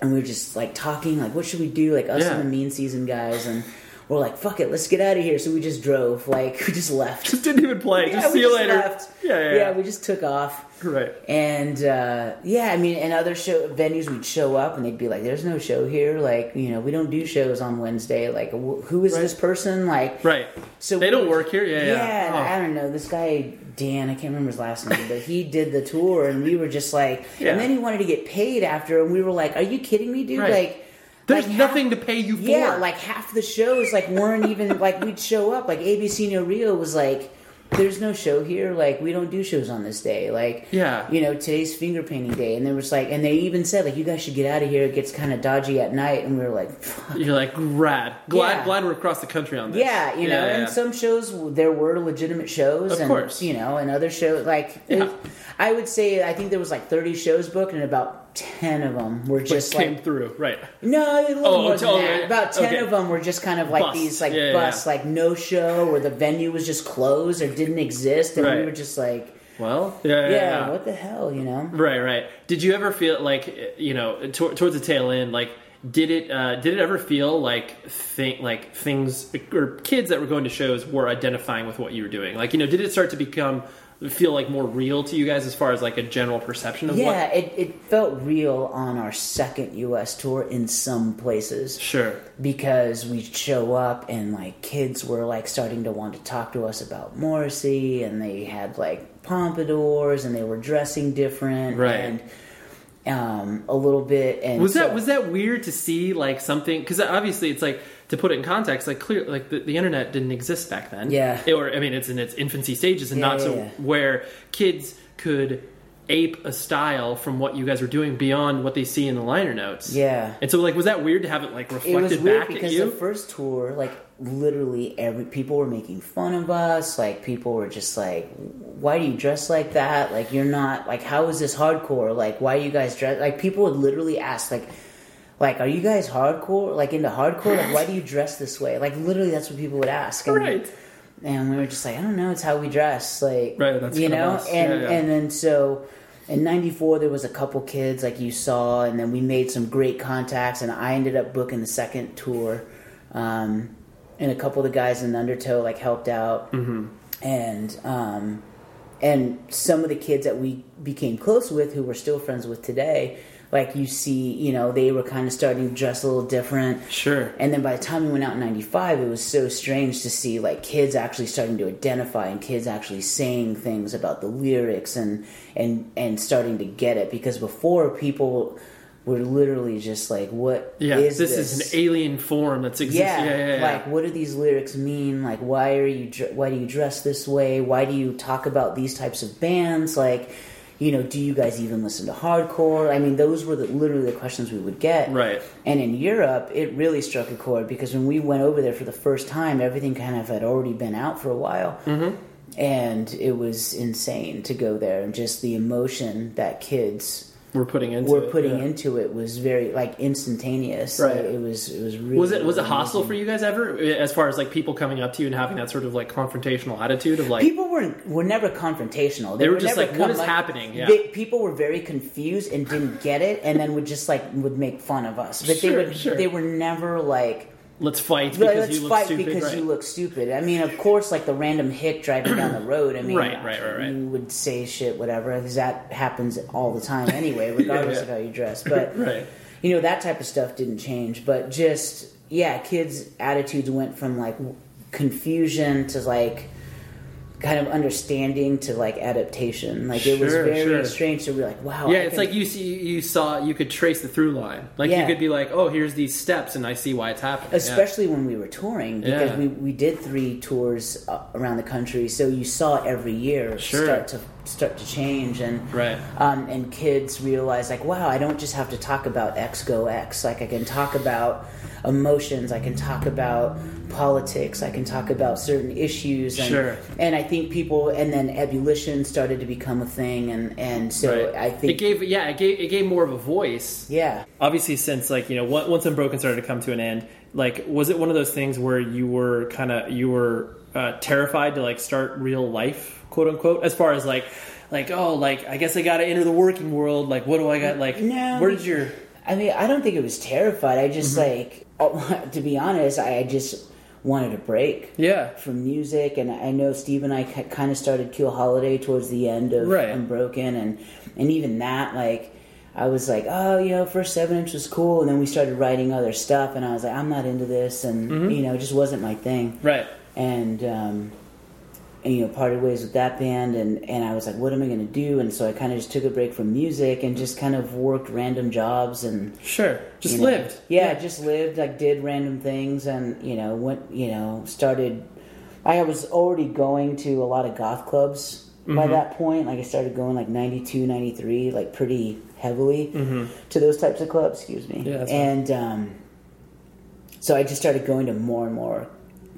[SPEAKER 3] and we were just like talking, like, what should we do? Like us
[SPEAKER 1] Yeah.
[SPEAKER 3] and the Mean Season guys, and we're like, fuck it, let's get out of here. So we just drove, like, [LAUGHS] we just left.
[SPEAKER 1] Just didn't even play.
[SPEAKER 3] Yeah,
[SPEAKER 1] just see you later. Yeah, yeah, yeah.
[SPEAKER 3] we just took off.
[SPEAKER 1] Right.
[SPEAKER 3] And uh, yeah, I mean, in other show venues, we'd show up and they'd be like, "There's no show here. Like, you know, we don't do shows on Wednesday. Like, wh- who is this person? Like,
[SPEAKER 1] Right.
[SPEAKER 3] so
[SPEAKER 1] They don't work here? Yeah, yeah.
[SPEAKER 3] Yeah,
[SPEAKER 1] Oh.
[SPEAKER 3] I don't know. This guy Dan, I can't remember his last name, but he did the tour, and we were just like,
[SPEAKER 1] Yeah.
[SPEAKER 3] and then he wanted to get paid after, and we were like, "Are you kidding me, dude?
[SPEAKER 1] Right.
[SPEAKER 3] Like."
[SPEAKER 1] There's
[SPEAKER 3] like
[SPEAKER 1] nothing to pay you for.
[SPEAKER 3] Yeah, like half the shows like weren't even [LAUGHS] like we'd show up. Like ABC No Rio was like, "There's no show here. Like we don't do shows on this day. Like
[SPEAKER 1] Yeah.
[SPEAKER 3] you know today's finger painting day." And there was like, and they even said like, "You guys should get out of here. It gets kind of dodgy at night." And we were like, Fuck.
[SPEAKER 1] You're like rad. Glad,
[SPEAKER 3] Yeah.
[SPEAKER 1] glad we're across the country on this.
[SPEAKER 3] Yeah, you know,
[SPEAKER 1] Yeah,
[SPEAKER 3] and some shows there were legitimate shows,
[SPEAKER 1] Of
[SPEAKER 3] and
[SPEAKER 1] course.
[SPEAKER 3] you know, and other shows like
[SPEAKER 1] Yeah.
[SPEAKER 3] it- I would say I think there was like thirty shows booked, and about ten of them were
[SPEAKER 1] just came
[SPEAKER 3] like
[SPEAKER 1] through. Right.
[SPEAKER 3] no, a little
[SPEAKER 1] Oh,
[SPEAKER 3] more than that. About ten
[SPEAKER 1] Okay.
[SPEAKER 3] of them were just kind of like these like
[SPEAKER 1] Yeah,
[SPEAKER 3] busts,
[SPEAKER 1] yeah.
[SPEAKER 3] like no show, or the venue was just closed or didn't exist, and
[SPEAKER 1] Right.
[SPEAKER 3] we were just like,
[SPEAKER 1] Well, yeah, yeah.
[SPEAKER 3] what the hell, you know?
[SPEAKER 1] Right, right. Did you ever feel like you know tor- towards the tail end, like did it uh, did it ever feel like think like things or kids that were going to shows were identifying with what you were doing? Like you know, did it start to become feel like more real to you guys as far as like a general perception of
[SPEAKER 3] Yeah,
[SPEAKER 1] what?
[SPEAKER 3] it, it felt real on our second U.S. tour in some places.
[SPEAKER 1] Sure.
[SPEAKER 3] because we'd show up and like kids were like starting to want to talk to us about Morrissey and they had like pompadours and they were dressing different
[SPEAKER 1] Right.
[SPEAKER 3] and um, a little bit and
[SPEAKER 1] Was that was that weird to see like something because obviously it's like to put it in context, like clear, like the, the internet didn't exist back then.
[SPEAKER 3] Yeah.
[SPEAKER 1] It- or I mean, it's in its infancy stages, and
[SPEAKER 3] Yeah,
[SPEAKER 1] not
[SPEAKER 3] yeah,
[SPEAKER 1] so
[SPEAKER 3] yeah.
[SPEAKER 1] where kids could ape a style from what you guys were doing beyond what they see in the liner notes.
[SPEAKER 3] Yeah.
[SPEAKER 1] And so, like, was that weird to have it like
[SPEAKER 3] it was
[SPEAKER 1] reflected
[SPEAKER 3] weird
[SPEAKER 1] back at
[SPEAKER 3] because
[SPEAKER 1] you?
[SPEAKER 3] the first tour, like literally every people were making fun of us. Like people were just like, "Why do you dress like that? Like you're not like how is this hardcore? Like why do you guys dress?" Like people would literally ask like. Like, are you guys hardcore? Like into hardcore? Like, why do you dress this way? Like, literally, that's what people would ask. And,
[SPEAKER 1] right.
[SPEAKER 3] and we were just like, I don't know, it's how we dress, like
[SPEAKER 1] Right, that's
[SPEAKER 3] you know.
[SPEAKER 1] us.
[SPEAKER 3] And
[SPEAKER 1] Yeah, yeah.
[SPEAKER 3] and then so in '94 there was a couple kids like you saw, and then we made some great contacts, and I ended up booking the second tour, um, and a couple of the guys in Undertow like helped out,
[SPEAKER 1] Mm-hmm.
[SPEAKER 3] and um, and some of the kids that we became close with, who we're still friends with today. Like you see, you know, they were kind of starting to dress a little different.
[SPEAKER 1] Sure.
[SPEAKER 3] And then by the time we went out in 95, it was so strange to see like kids actually starting to identify and kids actually saying things about the lyrics and and and starting to get it because before people were literally just like what
[SPEAKER 1] Yeah.
[SPEAKER 3] is
[SPEAKER 1] this,
[SPEAKER 3] this
[SPEAKER 1] is an alien form that's exists.
[SPEAKER 3] yeah,
[SPEAKER 1] Yeah. Yeah. yeah,
[SPEAKER 3] like what do these lyrics mean? Like why are you why do you dress this way? Why do you talk about these types of bands? Like you know, do you guys even listen to hardcore? I mean, those were the, literally the questions we would get.
[SPEAKER 1] Right.
[SPEAKER 3] And in Europe, it really struck a chord because when we went over there for the first time, everything kind of had already been out for a while. Mm-hmm. And it was insane to go there and just the emotion that kids
[SPEAKER 1] We're putting into
[SPEAKER 3] were
[SPEAKER 1] it,
[SPEAKER 3] putting
[SPEAKER 1] yeah.
[SPEAKER 3] into it was very like instantaneous.
[SPEAKER 1] Right.
[SPEAKER 3] Like, it was it was really
[SPEAKER 1] Was it was it hostile for you guys ever, as far as like people coming up to you and having that sort of like confrontational attitude of like,
[SPEAKER 3] People were were never confrontational.
[SPEAKER 1] They were
[SPEAKER 3] would
[SPEAKER 1] just like, what
[SPEAKER 3] is
[SPEAKER 1] is happening? Yeah.
[SPEAKER 3] they- people were very confused and didn't get it, and then would just like would make fun of us. But
[SPEAKER 1] Sure,
[SPEAKER 3] they would
[SPEAKER 1] sure.
[SPEAKER 3] they were never like.
[SPEAKER 1] Let's fight
[SPEAKER 3] "Well,
[SPEAKER 1] because
[SPEAKER 3] let's
[SPEAKER 1] you look
[SPEAKER 3] fight
[SPEAKER 1] stupid,
[SPEAKER 3] because
[SPEAKER 1] right?
[SPEAKER 3] you look stupid. I mean, of course, like the random hick driving down the [CLEARS THROAT] road. I mean,
[SPEAKER 1] Right, right, right, right.
[SPEAKER 3] You would say shit, whatever, because that happens all the time anyway, [LAUGHS] regardless
[SPEAKER 1] yeah.
[SPEAKER 3] of how you dress. But [LAUGHS]
[SPEAKER 1] Right.
[SPEAKER 3] you know that type of stuff didn't change. But just yeah, kids' attitudes went from like confusion to like kind of understanding to like adaptation. Like it was
[SPEAKER 1] Sure,
[SPEAKER 3] very
[SPEAKER 1] sure.
[SPEAKER 3] strange to be like, wow.
[SPEAKER 1] Yeah,
[SPEAKER 3] I
[SPEAKER 1] it's
[SPEAKER 3] can-
[SPEAKER 1] like you see, you saw, you could trace the through line. Like you could be like, oh, here's these steps, and I see why it's happening. Yeah.
[SPEAKER 3] especially when we were touring because
[SPEAKER 1] Yeah.
[SPEAKER 3] we, we did three tours uh, around the country so you saw every year
[SPEAKER 1] Sure.
[SPEAKER 3] start to start to change and
[SPEAKER 1] Right.
[SPEAKER 3] um, and kids realize like wow i don't just have to talk about x go x like i can talk about emotions i can talk about politics i can talk about certain issues and,
[SPEAKER 1] Sure.
[SPEAKER 3] and i think people and then ebullition started to become a thing and and so
[SPEAKER 1] Right.
[SPEAKER 3] i think
[SPEAKER 1] it gave, yeah, it gave, it gave more of a voice.
[SPEAKER 3] yeah
[SPEAKER 1] Obviously, since like you know, on- once Unbroken started to come to an end, like was it one of those things where you were kind of you were uh, terrified to like start real life, quote unquote, as far as like. Like oh, like I guess I got to enter the working world. Like, what do I got? Like,
[SPEAKER 3] No.
[SPEAKER 1] where did your
[SPEAKER 3] I mean, I don't think it was terrified. I just
[SPEAKER 1] Mm-hmm.
[SPEAKER 3] like, [LAUGHS] to be honest, I just wanted a break
[SPEAKER 1] yeah
[SPEAKER 3] from music, and I know Steve and I kind of started Kill Holiday towards the end of
[SPEAKER 1] Right.
[SPEAKER 3] Unbroken, and and even that, like, I was like, oh, you know, first seven inch was cool, and then we started writing other stuff, and I was like, I'm not into this, and
[SPEAKER 1] Mm-hmm.
[SPEAKER 3] you know, it just wasn't my thing,
[SPEAKER 1] right?
[SPEAKER 3] and. um and, you know, parted ways with that band, and, and I was like, what am I going to do? And so I kind of just took a break from music and just kind of worked random jobs and
[SPEAKER 1] Sure, just
[SPEAKER 3] you know,
[SPEAKER 1] lived.
[SPEAKER 3] Yeah, just lived. Like did random things, and you know went. You know started. I was already going to a lot of goth clubs by
[SPEAKER 1] Mm-hmm.
[SPEAKER 3] that point. Like I started going like 92, 93, like pretty heavily
[SPEAKER 1] Mm-hmm.
[SPEAKER 3] to those types of clubs. Excuse me.
[SPEAKER 1] Yeah,
[SPEAKER 3] and um, so I just started going to more and more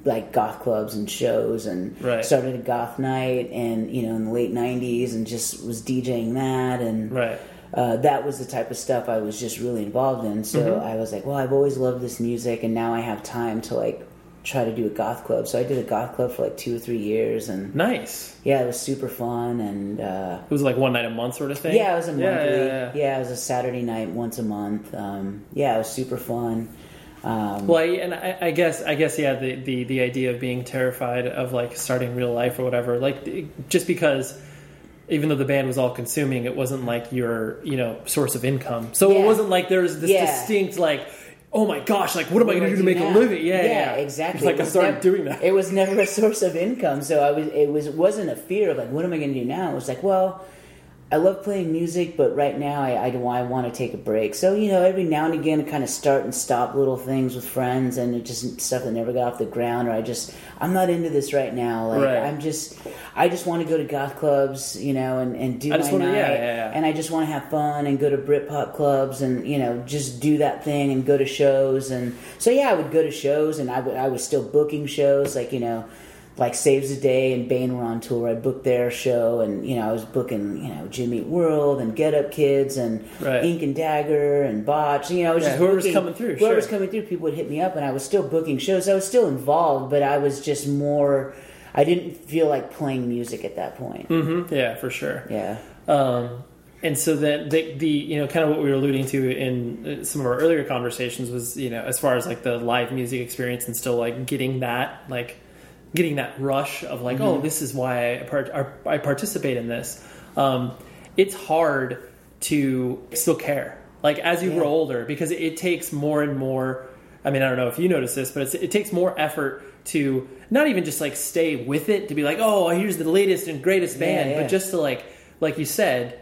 [SPEAKER 3] like goth clubs and shows and
[SPEAKER 1] Right.
[SPEAKER 3] started a goth night and you know in the late 90s and just was DJing that and
[SPEAKER 1] Right.
[SPEAKER 3] uh, that was the type of stuff I was just really involved in. So
[SPEAKER 1] Mm-hmm.
[SPEAKER 3] I was like, well, I've always loved this music, and now I have time to like try to do a goth club. So I did a goth club for like two or three years, and
[SPEAKER 1] Nice.
[SPEAKER 3] yeah, it was super fun. And uh,
[SPEAKER 1] It was like one night a month sort of thing.
[SPEAKER 3] yeah, it was a monthly.
[SPEAKER 1] Yeah,
[SPEAKER 3] Yeah,
[SPEAKER 1] yeah, yeah.
[SPEAKER 3] it was a Saturday night once a month. Um, yeah, it was super fun. Um,
[SPEAKER 1] Well, I, and I, I guess, I guess, yeah. The, the the idea of being terrified of like starting real life or whatever, like just because, even though the band was all consuming, it wasn't like your you know source of income. So it wasn't like there's this
[SPEAKER 3] Yeah.
[SPEAKER 1] distinct like, oh my gosh, like what am I going to do to make
[SPEAKER 3] now?
[SPEAKER 1] a living? Yeah, yeah, yeah.
[SPEAKER 3] exactly.
[SPEAKER 1] Like
[SPEAKER 3] It
[SPEAKER 1] I
[SPEAKER 3] was
[SPEAKER 1] started
[SPEAKER 3] nev-
[SPEAKER 1] doing that.
[SPEAKER 3] It was never a source of income, so I was. It was it wasn't a fear of like, what am I going to do now? It was like, well, I love playing music, but right now I, I, I want to take a break. So, you know, every now and again I kind of start and stop little things with friends and it just stuff that never got off the ground or I just, I'm not into this right now. Like,
[SPEAKER 1] Right.
[SPEAKER 3] I'm just, I just want to go to goth clubs, you know, and, and do
[SPEAKER 1] I
[SPEAKER 3] my
[SPEAKER 1] wanna-
[SPEAKER 3] night.
[SPEAKER 1] yeah, yeah, yeah.
[SPEAKER 3] And I just want to have fun and go to Britpop clubs and, you know, just do that thing and go to shows. And so, yeah, I would go to shows and I, would, I was still booking shows like, you know, like Saves the Day and Bane were on tour. I booked their show, and you know I was booking you know Jimmy World and Get Up Kids and
[SPEAKER 1] Right.
[SPEAKER 3] Ink and Dagger and Botch. You know, I was
[SPEAKER 1] Yeah,
[SPEAKER 3] just
[SPEAKER 1] whoever's
[SPEAKER 3] booking-
[SPEAKER 1] coming through,
[SPEAKER 3] Whoever's
[SPEAKER 1] sure.
[SPEAKER 3] coming through, people would hit me up, and I was still booking shows. I was still involved, but I was just more. I didn't feel like playing music at that point.
[SPEAKER 1] Mm-hmm. Yeah, for sure.
[SPEAKER 3] Yeah.
[SPEAKER 1] Um, and so then the, the you know kind of what we were alluding to in uh, some of our earlier conversations was you know as far as like the live music experience and still like getting that like getting that rush of like oh this is why I, part, I participate in this. Um, it's hard to still care like as you
[SPEAKER 3] Yeah.
[SPEAKER 1] grow older because it, takes more and more. I mean I don't know if you notice this, but it's, it takes more effort to not even just like stay with it to be like oh here's the latest and greatest band,
[SPEAKER 3] yeah.
[SPEAKER 1] but just to like like you said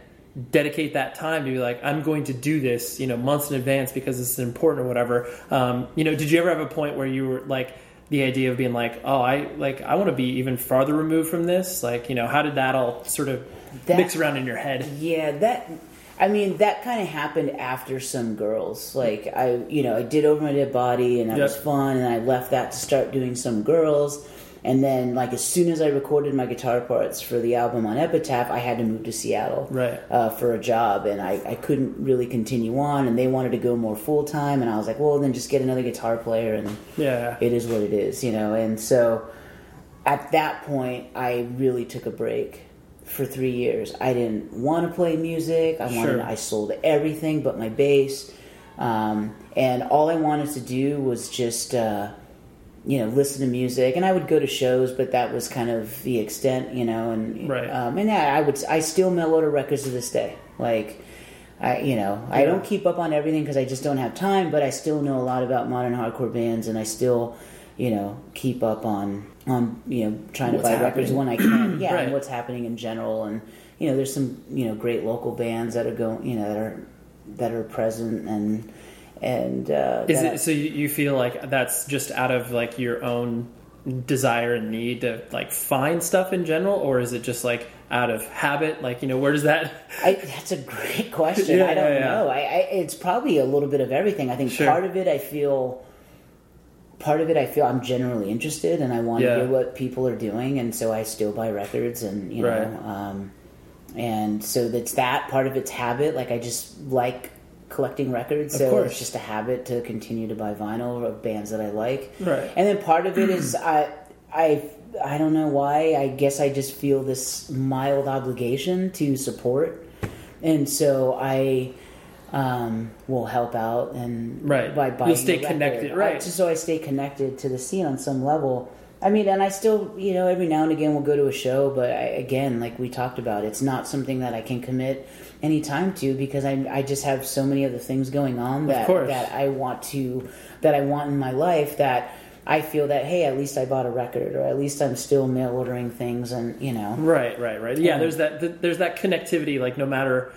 [SPEAKER 1] dedicate that time to be like i'm going to do this you know months in advance because it's important or whatever um, you know did you ever have a point where you were like the idea of being like oh i like i want to be even farther removed from this like you know how did that all sort of
[SPEAKER 3] That-
[SPEAKER 1] mix around in your head
[SPEAKER 3] Yeah, that. I mean, that kind of happened after some girls. Like I, you know, I did over my dead body, and that
[SPEAKER 1] Yep.
[SPEAKER 3] was fun. And I left that to start doing some girls. And then, like as soon as I recorded my guitar parts for the album on Epitaph, I had to move to Seattle
[SPEAKER 1] Right.
[SPEAKER 3] uh, for a job, and I, I couldn't really continue on. And they wanted to go more full time, and I was like, well, then just get another guitar player and
[SPEAKER 1] yeah
[SPEAKER 3] it is what it is, you know. And so at that point, I really took a break for three years. I didn't want to play music. I wanted.
[SPEAKER 1] Sure.
[SPEAKER 3] I sold everything but my bass, um, and all I wanted to do was just. Uh, you know, listen to music, and I would go to shows, but that was kind of the extent, you know. And
[SPEAKER 1] Right.
[SPEAKER 3] um, and yeah, I would, I still mail order records to this day. Like, I, you know, I don't keep up on everything because I just don't have time, but I still know a lot about modern hardcore bands, and I still, you know, keep up on on you know trying
[SPEAKER 1] What's
[SPEAKER 3] to buy records when I can. [CLEARS THROAT] Yeah,
[SPEAKER 1] Right.
[SPEAKER 3] and what's happening in general, and you know, there's some you know great local bands that are going, you know, that are that are present and and uh,
[SPEAKER 1] is
[SPEAKER 3] that-
[SPEAKER 1] it so you, you feel like that's just out of like your own desire and need to like find stuff in general or is it just like out of habit like you know where does that
[SPEAKER 3] I, that's a great question.
[SPEAKER 1] Yeah,
[SPEAKER 3] I don't
[SPEAKER 1] yeah, yeah.
[SPEAKER 3] know. I, I, it's probably a little bit of everything. I think
[SPEAKER 1] Sure.
[SPEAKER 3] part of it, I feel, part of it, I feel I'm generally interested, and I want to hear what people are doing, and so I still buy records, and you
[SPEAKER 1] Right.
[SPEAKER 3] know, um, and so that's that part of it's habit. Like I just like collecting records, so it's just a habit to continue to buy vinyl of bands that I like.
[SPEAKER 1] Right.
[SPEAKER 3] And then part of it is [CLEARS THROAT] I I I don't know why. I guess I just feel this mild obligation to support, and so I um, will help out and
[SPEAKER 1] Right.
[SPEAKER 3] by
[SPEAKER 1] You'll
[SPEAKER 3] buying
[SPEAKER 1] stay
[SPEAKER 3] a record.
[SPEAKER 1] connected,
[SPEAKER 3] I-
[SPEAKER 1] right.
[SPEAKER 3] so I stay connected to the scene on some level. I mean, and I still, you know, every now and again we'll go to a show, but I, again, like we talked about, it's not something that I can commit any time to because I, I just have so many other things going on that that I want to that I want in my life that I feel that hey, at least I bought a record, or at least I'm still mail ordering things, and you know,
[SPEAKER 1] Right, right, right. Yeah, there's that. th- There's that connectivity. Like no matter,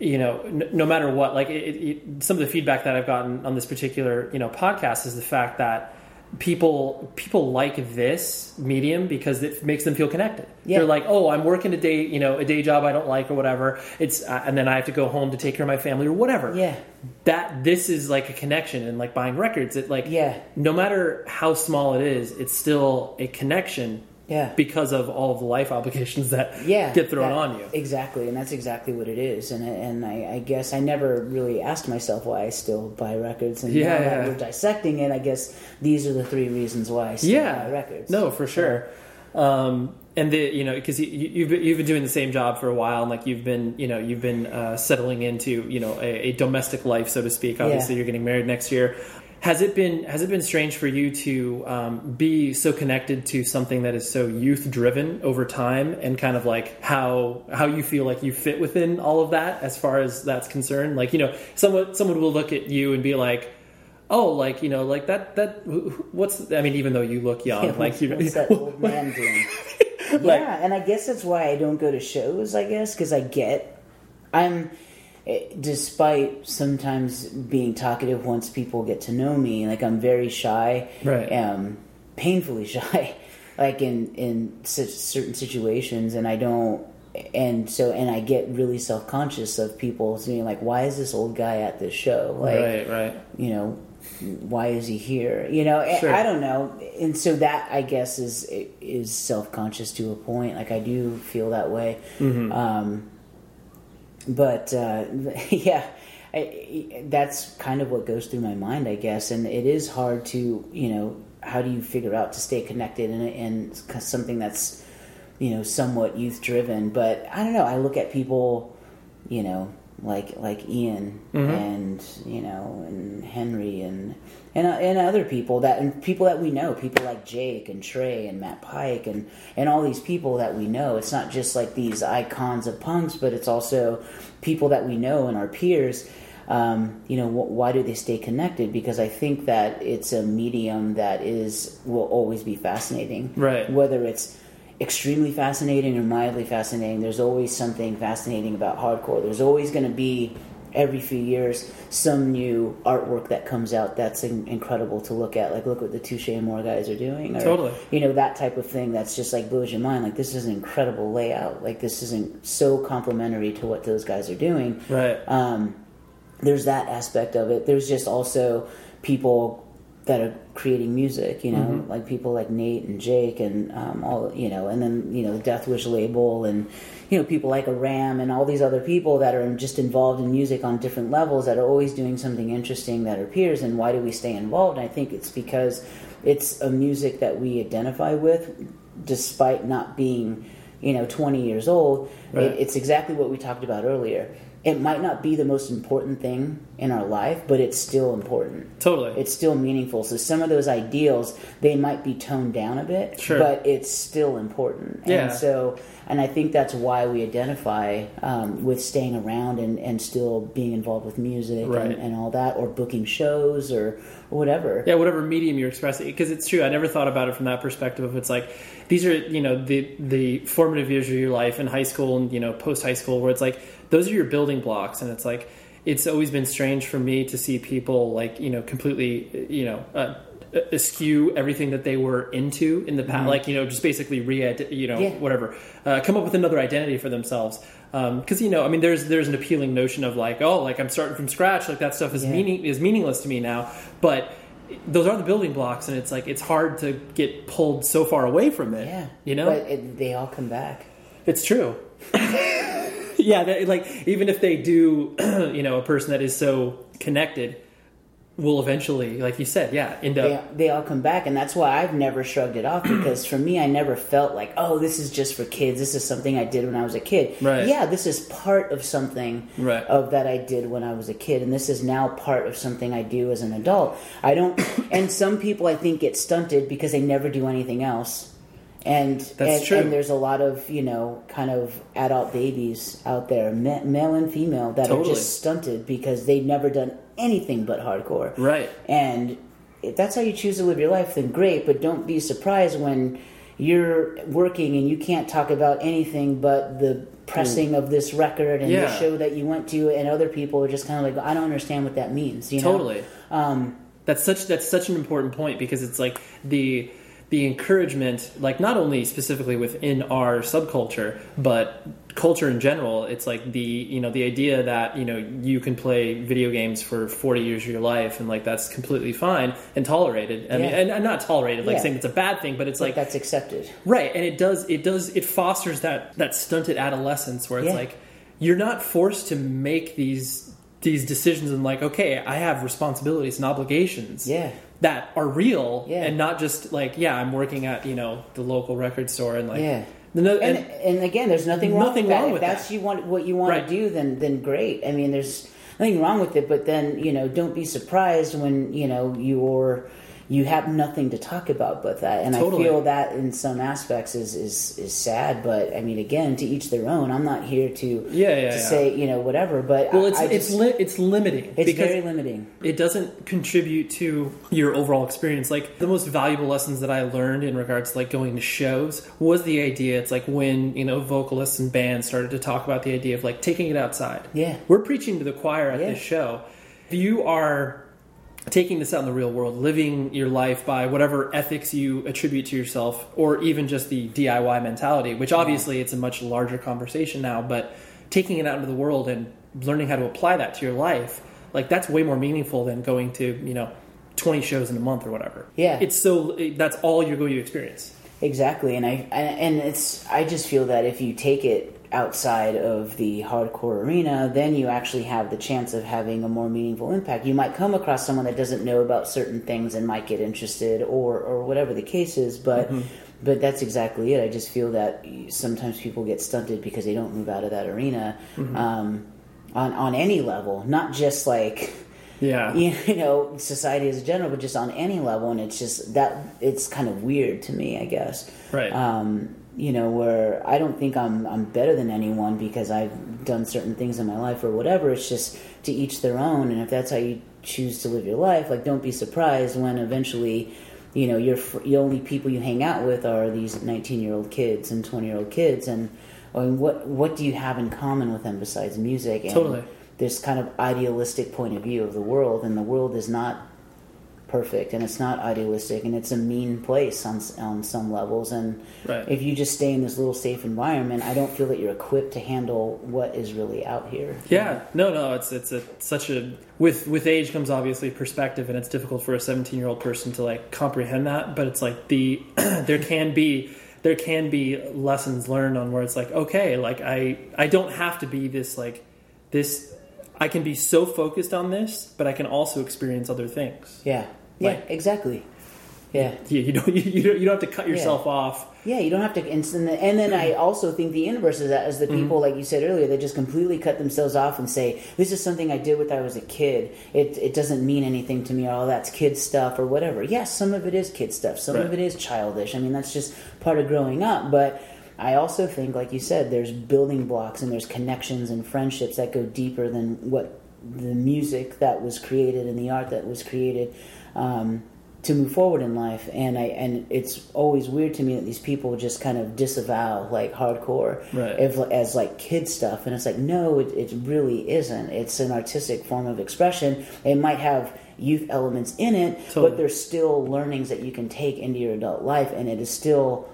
[SPEAKER 1] you know, no matter what. Like it, it- some of the feedback that I've gotten on this particular, you know, podcast is the fact that people people like this medium because it makes them feel connected.
[SPEAKER 3] Yeah.
[SPEAKER 1] They're like, oh, I'm working a day, you know, a day job I don't like or whatever. It's uh, and then I have to go home to take care of my family or whatever.
[SPEAKER 3] Yeah.
[SPEAKER 1] That this is like a connection and like buying records. It like
[SPEAKER 3] Yeah.
[SPEAKER 1] no matter how small it is, it's still a connection
[SPEAKER 3] Yeah.
[SPEAKER 1] because of all of the life obligations that
[SPEAKER 3] yeah,
[SPEAKER 1] get thrown
[SPEAKER 3] that-
[SPEAKER 1] on you.
[SPEAKER 3] Exactly, and that's exactly what it is. And and I, I guess I never really asked myself why I still buy records. And
[SPEAKER 1] Yeah,
[SPEAKER 3] now that we're dissecting it, I guess these are the three reasons why I still
[SPEAKER 1] yeah,
[SPEAKER 3] buy records.
[SPEAKER 1] No, for sure. Um, and the you know because you, you've been- you've been doing the same job for a while, and like you've been you know you've been uh, settling into you know a, a domestic life, so to speak. Obviously,
[SPEAKER 3] Yeah.
[SPEAKER 1] you're getting married next year. Has it been has it been strange for you to um, be so connected to something that is so youth driven over time, and kind of like how how you feel like you fit within all of that as far as that's concerned? Like you know, someone someone will look at you and be like. Oh, like you know, like that. That wh- wh- what's? I mean, even though you look [LAUGHS] young,
[SPEAKER 3] Yeah,
[SPEAKER 1] like you know,
[SPEAKER 3] what's that old [LAUGHS] man doing?
[SPEAKER 1] Like-
[SPEAKER 3] yeah, and I guess that's why I don't go to shows. I guess because I get I'm. Despite sometimes being talkative, once people get to know me, like I'm very shy,
[SPEAKER 1] Right.
[SPEAKER 3] Um, painfully [LAUGHS] shy, like in in certain situations, and I don't, and so and I get really self conscious of people saying like, "Why is this old guy at this show?" Like,
[SPEAKER 1] right, right.
[SPEAKER 3] you know why is he here you know I-
[SPEAKER 1] Sure.
[SPEAKER 3] i don't know and so that i guess is is self-conscious to a point like i do feel that way
[SPEAKER 1] Mm-hmm.
[SPEAKER 3] um but uh [LAUGHS] yeah I, that's kind of what goes through my mind i guess. And it is hard to you know how do you figure out to stay connected and, and something that's you know somewhat youth driven but i don't know i look at people you know like like ian and you know and henry and and, uh, and other people that and people that we know people like jake and trey and matt pike and and all these people that we know. It's not just like these icons of punks but it's also people that we know and our peers. Um, you know wh- why do they stay connected? Because i think that it's a medium that is will always be fascinating.
[SPEAKER 1] Right.
[SPEAKER 3] whether it's extremely fascinating or mildly fascinating there's always something fascinating about hardcore there's always going to be every few years some new artwork that comes out that's in- incredible to look at like look what the Touché Amoré guys are doing or,
[SPEAKER 1] Totally.
[SPEAKER 3] you know that type of thing that's just like blows your mind like this is an incredible layout like this isn't so complementary to what those guys are doing
[SPEAKER 1] Right.
[SPEAKER 3] um, there's that aspect of it. There's just also people that are creating music, you know,
[SPEAKER 1] Mm-hmm.
[SPEAKER 3] like people like Nate and Jake and um, all, you know, and then you know the Deathwish label and you know people like a Ram and all these other people that are just involved in music on different levels that are always doing something interesting that are peers. And why do we stay involved? I think it's because it's a music that we identify with, despite not being, you know, 20 years old.
[SPEAKER 1] Right.
[SPEAKER 3] It, it's exactly what we talked about earlier. It might not be the most important thing in our life, but it's still important.
[SPEAKER 1] Totally.
[SPEAKER 3] It's still meaningful. So some of those ideals, they might be toned down a bit,
[SPEAKER 1] Sure.
[SPEAKER 3] but it's still important.
[SPEAKER 1] Yeah.
[SPEAKER 3] And so, and I think that's why we identify um, with staying around and, and still being involved with music
[SPEAKER 1] Right.
[SPEAKER 3] and, and all that, or booking shows or whatever.
[SPEAKER 1] yeah, whatever medium you're expressing, because it's true. I never thought about it from that perspective. Of it's like these are you know the the formative years of your life in high school and you know post high school, where it's like those are your building blocks, and it's like it's always been strange for me to see people like you know completely you know. Uh, askew everything that they were into in the past like you know just basically re you know
[SPEAKER 3] Yeah.
[SPEAKER 1] whatever uh, come up with another identity for themselves because you know i mean there's there's an appealing notion of like oh like i'm starting from scratch like that stuff is
[SPEAKER 3] Yeah.
[SPEAKER 1] meaning is meaningless to me now but those are the building blocks and it's like it's hard to get pulled so far away from it
[SPEAKER 3] Yeah.
[SPEAKER 1] you know
[SPEAKER 3] But it, they all come back.
[SPEAKER 1] it's true [LAUGHS] [LAUGHS] yeah that, like even if they do [CLEARS THROAT] you know a person that is so connected will eventually like you said yeah end
[SPEAKER 3] they,
[SPEAKER 1] up
[SPEAKER 3] they all come back and that's why i've never shrugged it off because for me i never felt like oh this is just for kids this is something i did when i was a kid
[SPEAKER 1] Right.
[SPEAKER 3] yeah this is part of something
[SPEAKER 1] Right.
[SPEAKER 3] of that i did when i was a kid and this is now part of something i do as an adult i don't and some people i think get stunted because they never do anything else and
[SPEAKER 1] That's
[SPEAKER 3] and,
[SPEAKER 1] true.
[SPEAKER 3] and there's a lot of you know kind of adult babies out there ma- male and female that
[SPEAKER 1] Totally.
[SPEAKER 3] are just stunted because they've never done anything but hardcore
[SPEAKER 1] Right.
[SPEAKER 3] and if that's how you choose to live your life, then great. But don't be surprised when you're working and you can't talk about anything but the pressing of this record and the show that you went to, and other people are just kind of like, I don't understand what that means. You know?
[SPEAKER 1] Totally.
[SPEAKER 3] Um,
[SPEAKER 1] That's such that's such an important point because it's like the the encouragement, like not only specifically within our subculture, but culture in general. It's like the you know the idea that you know you can play video games for forty years of your life and like that's completely fine and tolerated. I mean,
[SPEAKER 3] Yeah.
[SPEAKER 1] and, and not tolerated, like
[SPEAKER 3] Yeah.
[SPEAKER 1] saying it's a bad thing, but it's
[SPEAKER 3] like
[SPEAKER 1] like
[SPEAKER 3] that's accepted.
[SPEAKER 1] Right, and it does it does it fosters that that stunted adolescence where it's
[SPEAKER 3] Yeah.
[SPEAKER 1] like you're not forced to make these these decisions and like okay, I have responsibilities and obligations.
[SPEAKER 3] Yeah.
[SPEAKER 1] That are real
[SPEAKER 3] Yeah.
[SPEAKER 1] and not just like yeah, I'm working at, you know, the local record store and like
[SPEAKER 3] Yeah. And,
[SPEAKER 1] and,
[SPEAKER 3] and again, there's nothing wrong
[SPEAKER 1] Nothing
[SPEAKER 3] with that.
[SPEAKER 1] wrong
[SPEAKER 3] if that's
[SPEAKER 1] that.
[SPEAKER 3] you want what you want
[SPEAKER 1] Right.
[SPEAKER 3] to do, then then great. I mean, there's nothing wrong with it. But then you know, don't be surprised when you know you're you have nothing to talk about but that. And
[SPEAKER 1] Totally.
[SPEAKER 3] I feel that in some aspects is, is is sad. But I mean, again, to each their own. I'm not here to
[SPEAKER 1] Yeah, yeah,
[SPEAKER 3] to
[SPEAKER 1] yeah.
[SPEAKER 3] say you know whatever. But
[SPEAKER 1] Well,
[SPEAKER 3] I-
[SPEAKER 1] it's
[SPEAKER 3] I
[SPEAKER 1] it's
[SPEAKER 3] just-
[SPEAKER 1] li- it's limiting.
[SPEAKER 3] it's very limiting.
[SPEAKER 1] it doesn't contribute to your overall experience. Like the most valuable lessons that I learned in regards to like going to shows was the idea. It's like when you know vocalists and bands started to talk about the idea of like taking it outside.
[SPEAKER 3] Yeah.
[SPEAKER 1] we're preaching to the choir at
[SPEAKER 3] Yeah.
[SPEAKER 1] this show. If you are taking this out in the real world, living your life by whatever ethics you attribute to yourself, or even just the DIY mentality, which obviously it's a much larger conversation now, but taking it out into the world and learning how to apply that to your life, like that's way more meaningful than going to, you know, 20 shows in a month or whatever.
[SPEAKER 3] Yeah.
[SPEAKER 1] It's so, that's all you're going to experience.
[SPEAKER 3] Exactly, and I and it's I just feel that if you take it outside of the hardcore arena, then you actually have the chance of having a more meaningful impact. You might come across someone that doesn't know about certain things and might get interested, or or whatever the case is. But but that's exactly it. I just feel that sometimes people get stunted because they don't move out of that arena um, on on any level, not just like
[SPEAKER 1] Yeah.
[SPEAKER 3] you [LAUGHS] know society as a general but just on any level and it's just that it's kind of weird to me i guess
[SPEAKER 1] Right.
[SPEAKER 3] um, you know where i don't think i'm i'm better than anyone because i've done certain things in my life or whatever it's just to each their own and if that's how you choose to live your life like don't be surprised when eventually you know your fr- the only people you hang out with are these 19 year old kids and 20 year old kids and I mean, what what do you have in common with them besides music and
[SPEAKER 1] Totally.
[SPEAKER 3] This kind of idealistic point of view of the world, and the world is not perfect, and it's not idealistic, and it's a mean place on on some levels. And
[SPEAKER 1] Right.
[SPEAKER 3] if you just stay in this little safe environment, I don't feel that you're equipped to handle what is really out here.
[SPEAKER 1] Yeah, no, no, it's it's a such a with with age comes obviously perspective, and it's difficult for a seventeen year old person to like comprehend that. But it's like the [CLEARS THROAT] there can be there can be lessons learned on where it's like okay, like I I don't have to be this like this. I can be so focused on this, but I can also experience other things.
[SPEAKER 3] Yeah, yeah, exactly. Yeah.
[SPEAKER 1] Yeah, you don't [LAUGHS] you, you don't you don't have to cut yourself off.
[SPEAKER 3] Yeah, you don't have to. And then- and then I also think the inverse is that, as the mm-hmm. people, like you said earlier, they just completely cut themselves off and say, "This is something I did when I was a kid. It it doesn't mean anything to me, all that's kid stuff, or whatever." Yes, some of it is kid stuff. Some of it is childish. I mean, that's just part of growing up. But I also think, like you said, there's building blocks and there's connections and friendships that go deeper than what the music that was created and the art that was created. Um, to move forward in life and I and it's always weird to me that these people just kind of disavow like hardcore
[SPEAKER 1] Right.
[SPEAKER 3] if, as like kid stuff and it's like no it, it really isn't it's an artistic form of expression it might have youth elements in it
[SPEAKER 1] Totally.
[SPEAKER 3] but there's still learnings that you can take into your adult life and it is still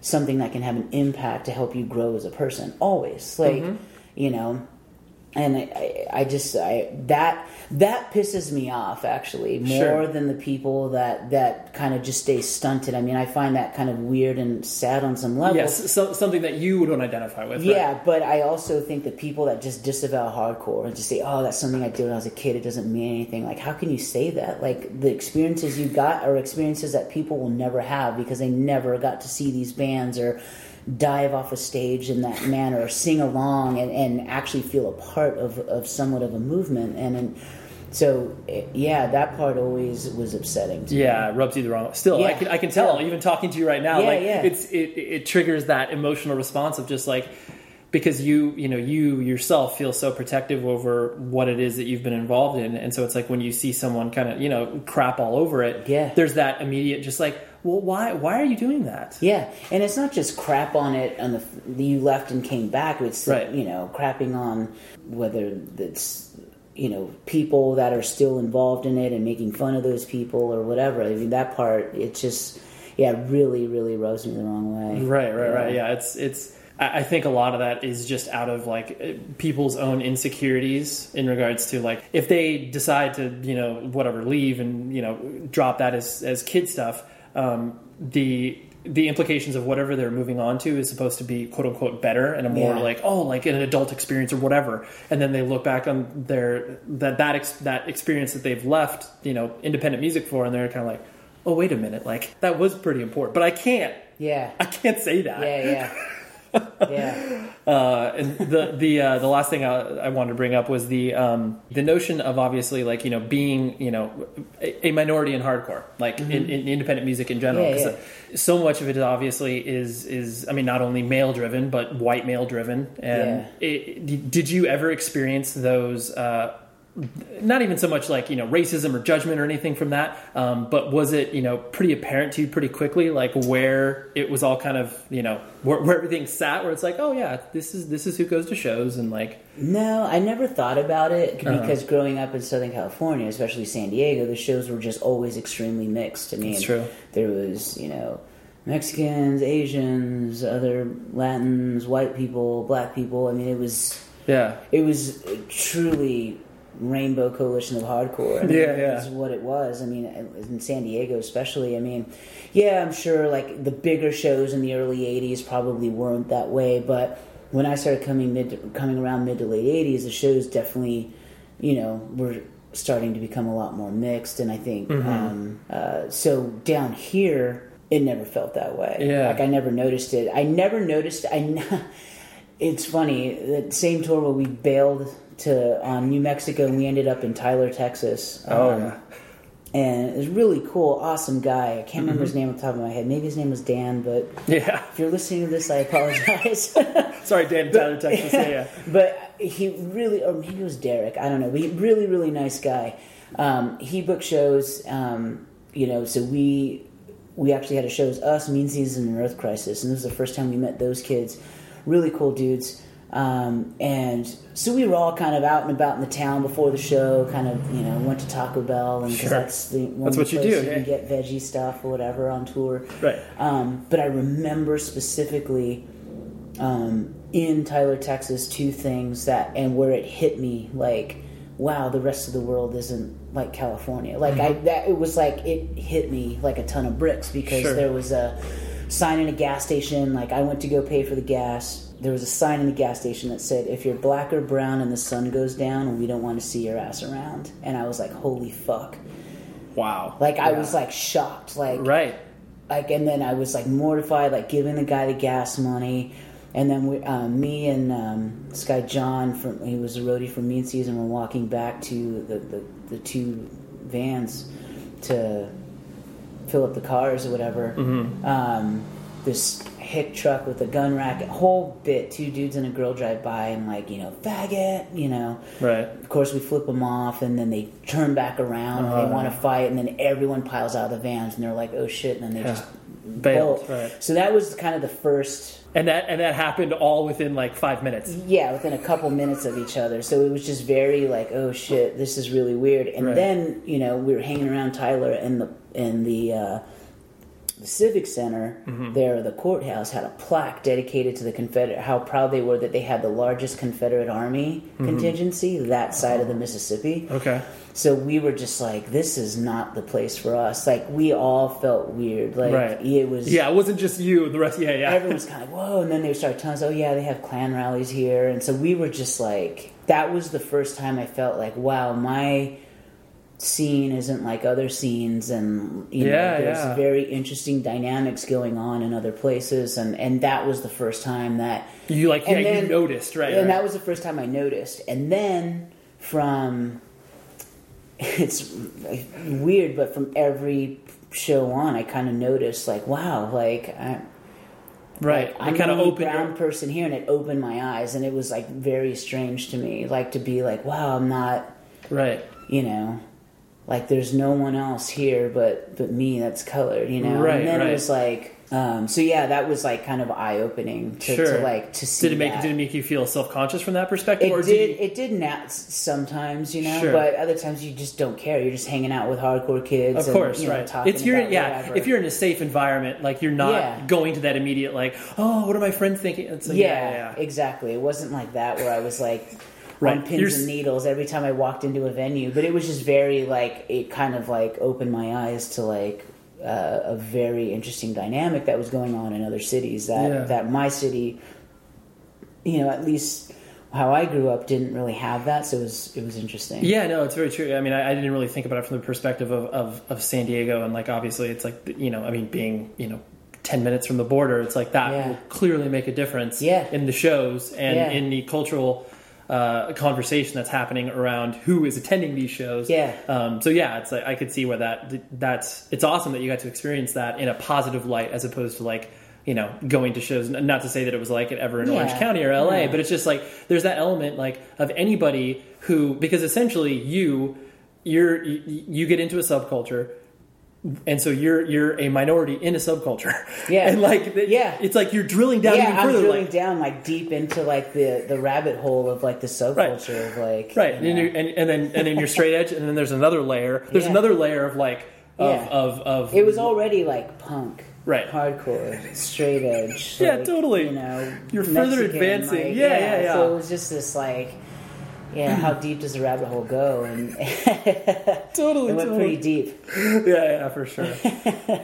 [SPEAKER 3] something that can have an impact to help you grow as a person always. Like mm-hmm. you know and I, I, just I that that pisses me off actually more
[SPEAKER 1] Sure.
[SPEAKER 3] than the people that that kind of just stay stunted. I mean, I find that kind of weird and sad on some level.
[SPEAKER 1] Yes, so, something that you don't identify with. right?
[SPEAKER 3] Yeah, but I also think that people that just disavow hardcore and just say, "Oh, that's something I did when I was a kid. It doesn't mean anything." Like, how can you say that? Like, the experiences you got are experiences that people will never have because they never got to see these bands or dive off a stage in that manner or sing along and, and actually feel a part of, of somewhat of a movement. And, and so, eh, yeah, that part always was upsetting. To me.
[SPEAKER 1] Yeah, it rubs you the wrong. Still, I can I can tell
[SPEAKER 3] Yeah.
[SPEAKER 1] even talking to you right now.
[SPEAKER 3] Yeah,
[SPEAKER 1] like
[SPEAKER 3] yeah.
[SPEAKER 1] it's it, it triggers that emotional response of just like because you you know you yourself feel so protective over what it is that you've been involved in, and so it's like when you see someone kind of you know crap all over it.
[SPEAKER 3] Yeah.
[SPEAKER 1] there's that immediate just like well why why are you doing that?
[SPEAKER 3] Yeah, and it's not just crap on it on the you left and came back. It's
[SPEAKER 1] Right.
[SPEAKER 3] you know crapping on whether it's you know people that are still involved in it and making fun of those people or whatever. I mean that part it just yeah really really rubs me the wrong way.
[SPEAKER 1] Right, right, right. Yeah, it's it's. I think a lot of that is just out of like people's own insecurities in regards to like if they decide to you know whatever leave and you know drop that as as kid stuff. Um, the the implications of whatever they're moving on to is supposed to be quote unquote better and a more
[SPEAKER 3] Yeah.
[SPEAKER 1] like oh like an adult experience or whatever. And then they look back on their that that ex, that experience that they've left you know independent music for and they're kind of like oh wait a minute like that was pretty important. But I can't.
[SPEAKER 3] Yeah,
[SPEAKER 1] I can't say that.
[SPEAKER 3] Yeah, yeah. [LAUGHS] yeah. [LAUGHS]
[SPEAKER 1] Uh, and the the uh, the last thing I, I wanted to bring up was the um, the notion of obviously like you know being you know a, a minority in hardcore, like in, in independent music in general.
[SPEAKER 3] Mm-hmm. Yeah,
[SPEAKER 1] uh, So much of it obviously is is I mean not only male driven but white male driven. And it, did you ever experience those? Uh, not even so much like you know racism or judgment or anything from that, um, but was it you know pretty apparent to you pretty quickly like where it was all kind of you know where, where everything sat where it's like oh yeah this is this is who goes to shows and like
[SPEAKER 3] No, I never thought about it
[SPEAKER 1] Uh-huh.
[SPEAKER 3] because growing up in Southern California, especially San Diego, the shows were just always extremely mixed. I mean,
[SPEAKER 1] That's true.
[SPEAKER 3] there was, you know, Mexicans, Asians, other Latins, white people, black people. I mean, it was
[SPEAKER 1] yeah
[SPEAKER 3] it was truly rainbow coalition of hardcore. I mean,
[SPEAKER 1] Yeah, yeah.
[SPEAKER 3] Is what it was. I mean, in San Diego, especially. I mean, yeah, I'm sure like the bigger shows in the early '80s probably weren't that way, but when I started coming mid, coming around mid to late '80s, the shows definitely, you know, were starting to become a lot more mixed, and I think
[SPEAKER 1] Mm-hmm.
[SPEAKER 3] um, uh, so down here. It never felt that way.
[SPEAKER 1] Yeah.
[SPEAKER 3] Like I never noticed it. I never noticed. I. n- [LAUGHS] It's funny. That same tour where we bailed to on New Mexico and we ended up in Tyler, Texas.
[SPEAKER 1] Oh,
[SPEAKER 3] Um,
[SPEAKER 1] yeah.
[SPEAKER 3] And it was really cool, awesome guy. I can't remember his name off the top of my head. Maybe his name was Dan, but
[SPEAKER 1] yeah
[SPEAKER 3] if you're listening to this, I apologize. [LAUGHS]
[SPEAKER 1] sorry Dan Tyler Texas yeah, yeah. [LAUGHS]
[SPEAKER 3] but he really, or maybe it was Derek. I don't know. But he really, really nice guy. Um, he booked shows. Um, you know, so we we actually had a show. It was us, Mean Season, and Earth Crisis, and this was the first time we met those kids. Really cool dudes. Um, and so we were all kind of out and about in the town before the show. Kind of, you know, went to Taco Bell, and
[SPEAKER 1] Sure.
[SPEAKER 3] that's the one
[SPEAKER 1] That's what you
[SPEAKER 3] place
[SPEAKER 1] do,
[SPEAKER 3] You
[SPEAKER 1] yeah.
[SPEAKER 3] get veggie stuff or whatever on tour.
[SPEAKER 1] Right.
[SPEAKER 3] Um, but I remember specifically um, in Tyler, Texas, two things that and where it hit me like, wow, the rest of the world isn't like California. Like I that it was like it hit me like a ton of bricks because
[SPEAKER 1] Sure.
[SPEAKER 3] there was a sign in a gas station. Like I went to go pay for the gas. There was a sign in the gas station that said, "If you're black or brown and the sun goes down, we don't want to see your ass around." And I was like, "Holy fuck!"
[SPEAKER 1] wow
[SPEAKER 3] Like I was like shocked. Like
[SPEAKER 1] right
[SPEAKER 3] like and then I was like mortified, like giving the guy the gas money, and then we, um, me and um, this guy John from he was a roadie for Mean Season. We're walking back to the, the the two vans to fill up the cars or whatever. Um, this hick truck with a gun rack, a whole bit. Two dudes and a girl drive by and like you know faggot, you know.
[SPEAKER 1] right
[SPEAKER 3] Of course, we flip them off, and then they turn back around. and they want to fight, and then everyone piles out of the vans, and they're like, "Oh shit!" And then they just
[SPEAKER 1] Bailed, right.
[SPEAKER 3] So that was kind of the first,
[SPEAKER 1] and that and that happened all within like five minutes
[SPEAKER 3] yeah, within a couple minutes of each other. So it was just very like, "Oh shit, this is really weird." And
[SPEAKER 1] Right.
[SPEAKER 3] then you know we were hanging around Tyler, and the and the uh, the civic center
[SPEAKER 1] Mm-hmm.
[SPEAKER 3] there, the courthouse had a plaque dedicated to the Confederate. How proud they were that they had the largest Confederate Army contingency that side of the Mississippi.
[SPEAKER 1] Mm-hmm. okay
[SPEAKER 3] So we were just like, this is not the place for us. Like we all felt weird. Like
[SPEAKER 1] right
[SPEAKER 3] it was.
[SPEAKER 1] yeah it wasn't just you the rest yeah yeah
[SPEAKER 3] Everyone's kind of whoa, and then they started telling us, "Oh yeah, they have Klan rallies here," and so we were just like, that was the first time I felt like, wow, my scene isn't like other scenes, and you know,
[SPEAKER 1] Yeah,
[SPEAKER 3] there's
[SPEAKER 1] yeah.
[SPEAKER 3] very interesting dynamics going on in other places, and and that was the first time that
[SPEAKER 1] you like yeah
[SPEAKER 3] then-
[SPEAKER 1] you noticed right
[SPEAKER 3] and
[SPEAKER 1] right.
[SPEAKER 3] that was the first time I noticed. And then from [LAUGHS] it's weird, but from every show on, I kind of noticed like, wow, like I,
[SPEAKER 1] right
[SPEAKER 3] I'm
[SPEAKER 1] kind of opened
[SPEAKER 3] brown
[SPEAKER 1] your,
[SPEAKER 3] person here, and it opened my eyes, and it was like very strange to me, like to be like, wow, I'm not,
[SPEAKER 1] right
[SPEAKER 3] you know. Like there's no one else here but but me that's colored, you know.
[SPEAKER 1] Right,
[SPEAKER 3] and then
[SPEAKER 1] right.
[SPEAKER 3] it was like, um, so yeah, that was like kind of eye opening to,
[SPEAKER 1] sure
[SPEAKER 3] to like to see.
[SPEAKER 1] did it make
[SPEAKER 3] that.
[SPEAKER 1] did it make you feel self-conscious from that perspective
[SPEAKER 3] It
[SPEAKER 1] or
[SPEAKER 3] did.
[SPEAKER 1] you,
[SPEAKER 3] It did nat sometimes, you know,
[SPEAKER 1] Sure.
[SPEAKER 3] but other times you just don't care. You're just hanging out with hardcore kids.
[SPEAKER 1] Of
[SPEAKER 3] and,
[SPEAKER 1] course,
[SPEAKER 3] you know,
[SPEAKER 1] right. It's your yeah.
[SPEAKER 3] whatever.
[SPEAKER 1] If you're in a safe environment, like you're not
[SPEAKER 3] Yeah.
[SPEAKER 1] going to that immediate like, oh, what are my friends thinking? It's like,
[SPEAKER 3] yeah,
[SPEAKER 1] yeah, yeah.
[SPEAKER 3] exactly. It wasn't like that where I was like
[SPEAKER 1] Right.
[SPEAKER 3] on pins
[SPEAKER 1] You're
[SPEAKER 3] and needles every time I walked into a venue, but it was just very like it kind of like opened my eyes to like uh, a very interesting dynamic that was going on in other cities that
[SPEAKER 1] Yeah.
[SPEAKER 3] that my city, you know, at least how I grew up didn't really have that, so it was it was interesting.
[SPEAKER 1] Yeah, no, it's very true. I mean, I, I didn't really think about it from the perspective of, of, of San Diego, and like obviously, it's like you know, I mean, being you know,
[SPEAKER 4] 10 minutes from the border it's like that
[SPEAKER 3] Yeah.
[SPEAKER 4] will clearly make a difference
[SPEAKER 3] Yeah.
[SPEAKER 4] in the shows and
[SPEAKER 3] Yeah.
[SPEAKER 4] in the cultural uh, conversation that's happening around who is attending these shows
[SPEAKER 3] Yeah.
[SPEAKER 4] um, so yeah it's like i could see where that that's it's awesome that you got to experience that in a positive light as opposed to like you know going to shows not to say that it was like it ever in
[SPEAKER 3] Yeah.
[SPEAKER 4] orange county or la
[SPEAKER 3] Yeah.
[SPEAKER 4] but it's just like there's that element like of anybody who because essentially you you're you, you get into a subculture and so you're you're a minority in a subculture [LAUGHS]
[SPEAKER 3] Yeah.
[SPEAKER 4] and like the-
[SPEAKER 3] Yeah.
[SPEAKER 4] it's like you're drilling down
[SPEAKER 3] yeah, I'm
[SPEAKER 4] further
[SPEAKER 3] drilling
[SPEAKER 4] like
[SPEAKER 3] down like deep into like the the rabbit hole of like the subculture of like
[SPEAKER 4] right and, and, and then and then you're straight edge and then there's another layer there's
[SPEAKER 3] Yeah.
[SPEAKER 4] another layer of like of
[SPEAKER 3] Yeah.
[SPEAKER 4] of, of
[SPEAKER 3] It was already like punk,
[SPEAKER 4] Right.
[SPEAKER 3] Hardcore, straight edge. [LAUGHS]
[SPEAKER 4] Yeah,
[SPEAKER 3] like,
[SPEAKER 4] totally.
[SPEAKER 3] You know,
[SPEAKER 4] You're further advancing.
[SPEAKER 3] like,
[SPEAKER 4] Yeah, yeah, yeah.
[SPEAKER 3] So it was just this like, yeah, how deep does the rabbit hole go? And [LAUGHS]
[SPEAKER 4] totally
[SPEAKER 3] it went
[SPEAKER 4] totally.
[SPEAKER 3] pretty deep.
[SPEAKER 4] yeah yeah for sure [CLEARS THROAT]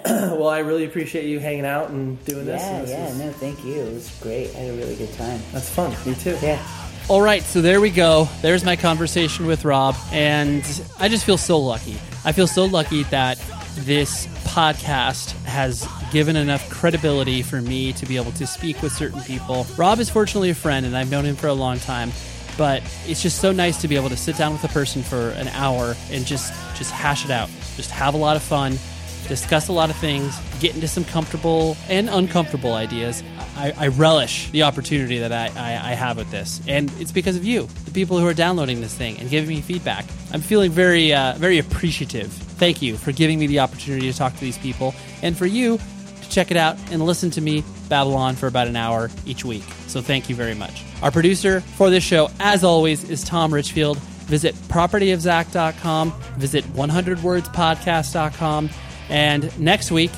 [SPEAKER 4] well i really appreciate you hanging out and doing this,
[SPEAKER 3] Yeah,
[SPEAKER 4] and this
[SPEAKER 3] yeah.
[SPEAKER 4] is-
[SPEAKER 3] No, thank you. It was great. I had a really good time.
[SPEAKER 4] that's fun me too
[SPEAKER 3] Yeah.
[SPEAKER 1] All right, so there we go. There's my conversation with Rob, and I just feel so lucky. I feel so lucky that this podcast has given enough credibility for me to be able to speak with certain people. Rob is fortunately a friend, and I've known him for a long time. But it's just so nice to be able to sit down with a person for an hour and just just hash it out, just have a lot of fun, discuss a lot of things, get into some comfortable and uncomfortable ideas. I, I relish the opportunity that I, I, I have with this, and it's because of you, the people who are downloading this thing and giving me feedback. I'm feeling very uh, very appreciative. Thank you for giving me the opportunity to talk to these people, and for you check it out and listen to me babble on for about an hour each week. So thank you very much. Our producer for this show, as always, is Tom Richfield. Visit propertyofzach.com, visit 100wordspodcast.com, and next week,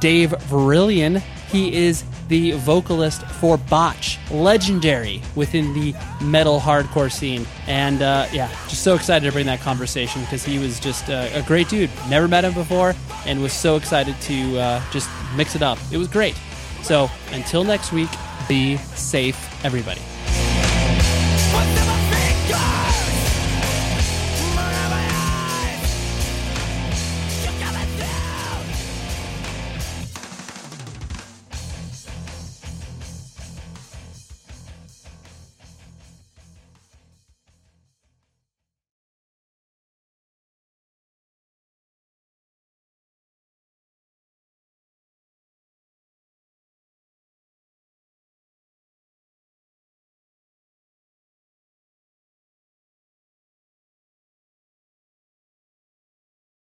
[SPEAKER 1] Dave Verillion. He is the vocalist for Botch, legendary within the metal hardcore scene. And uh, yeah, just so excited to bring that conversation because he was just a, a great dude. Never met him before and was so excited to uh, just mix it up. It was great. So until next week, be safe, everybody.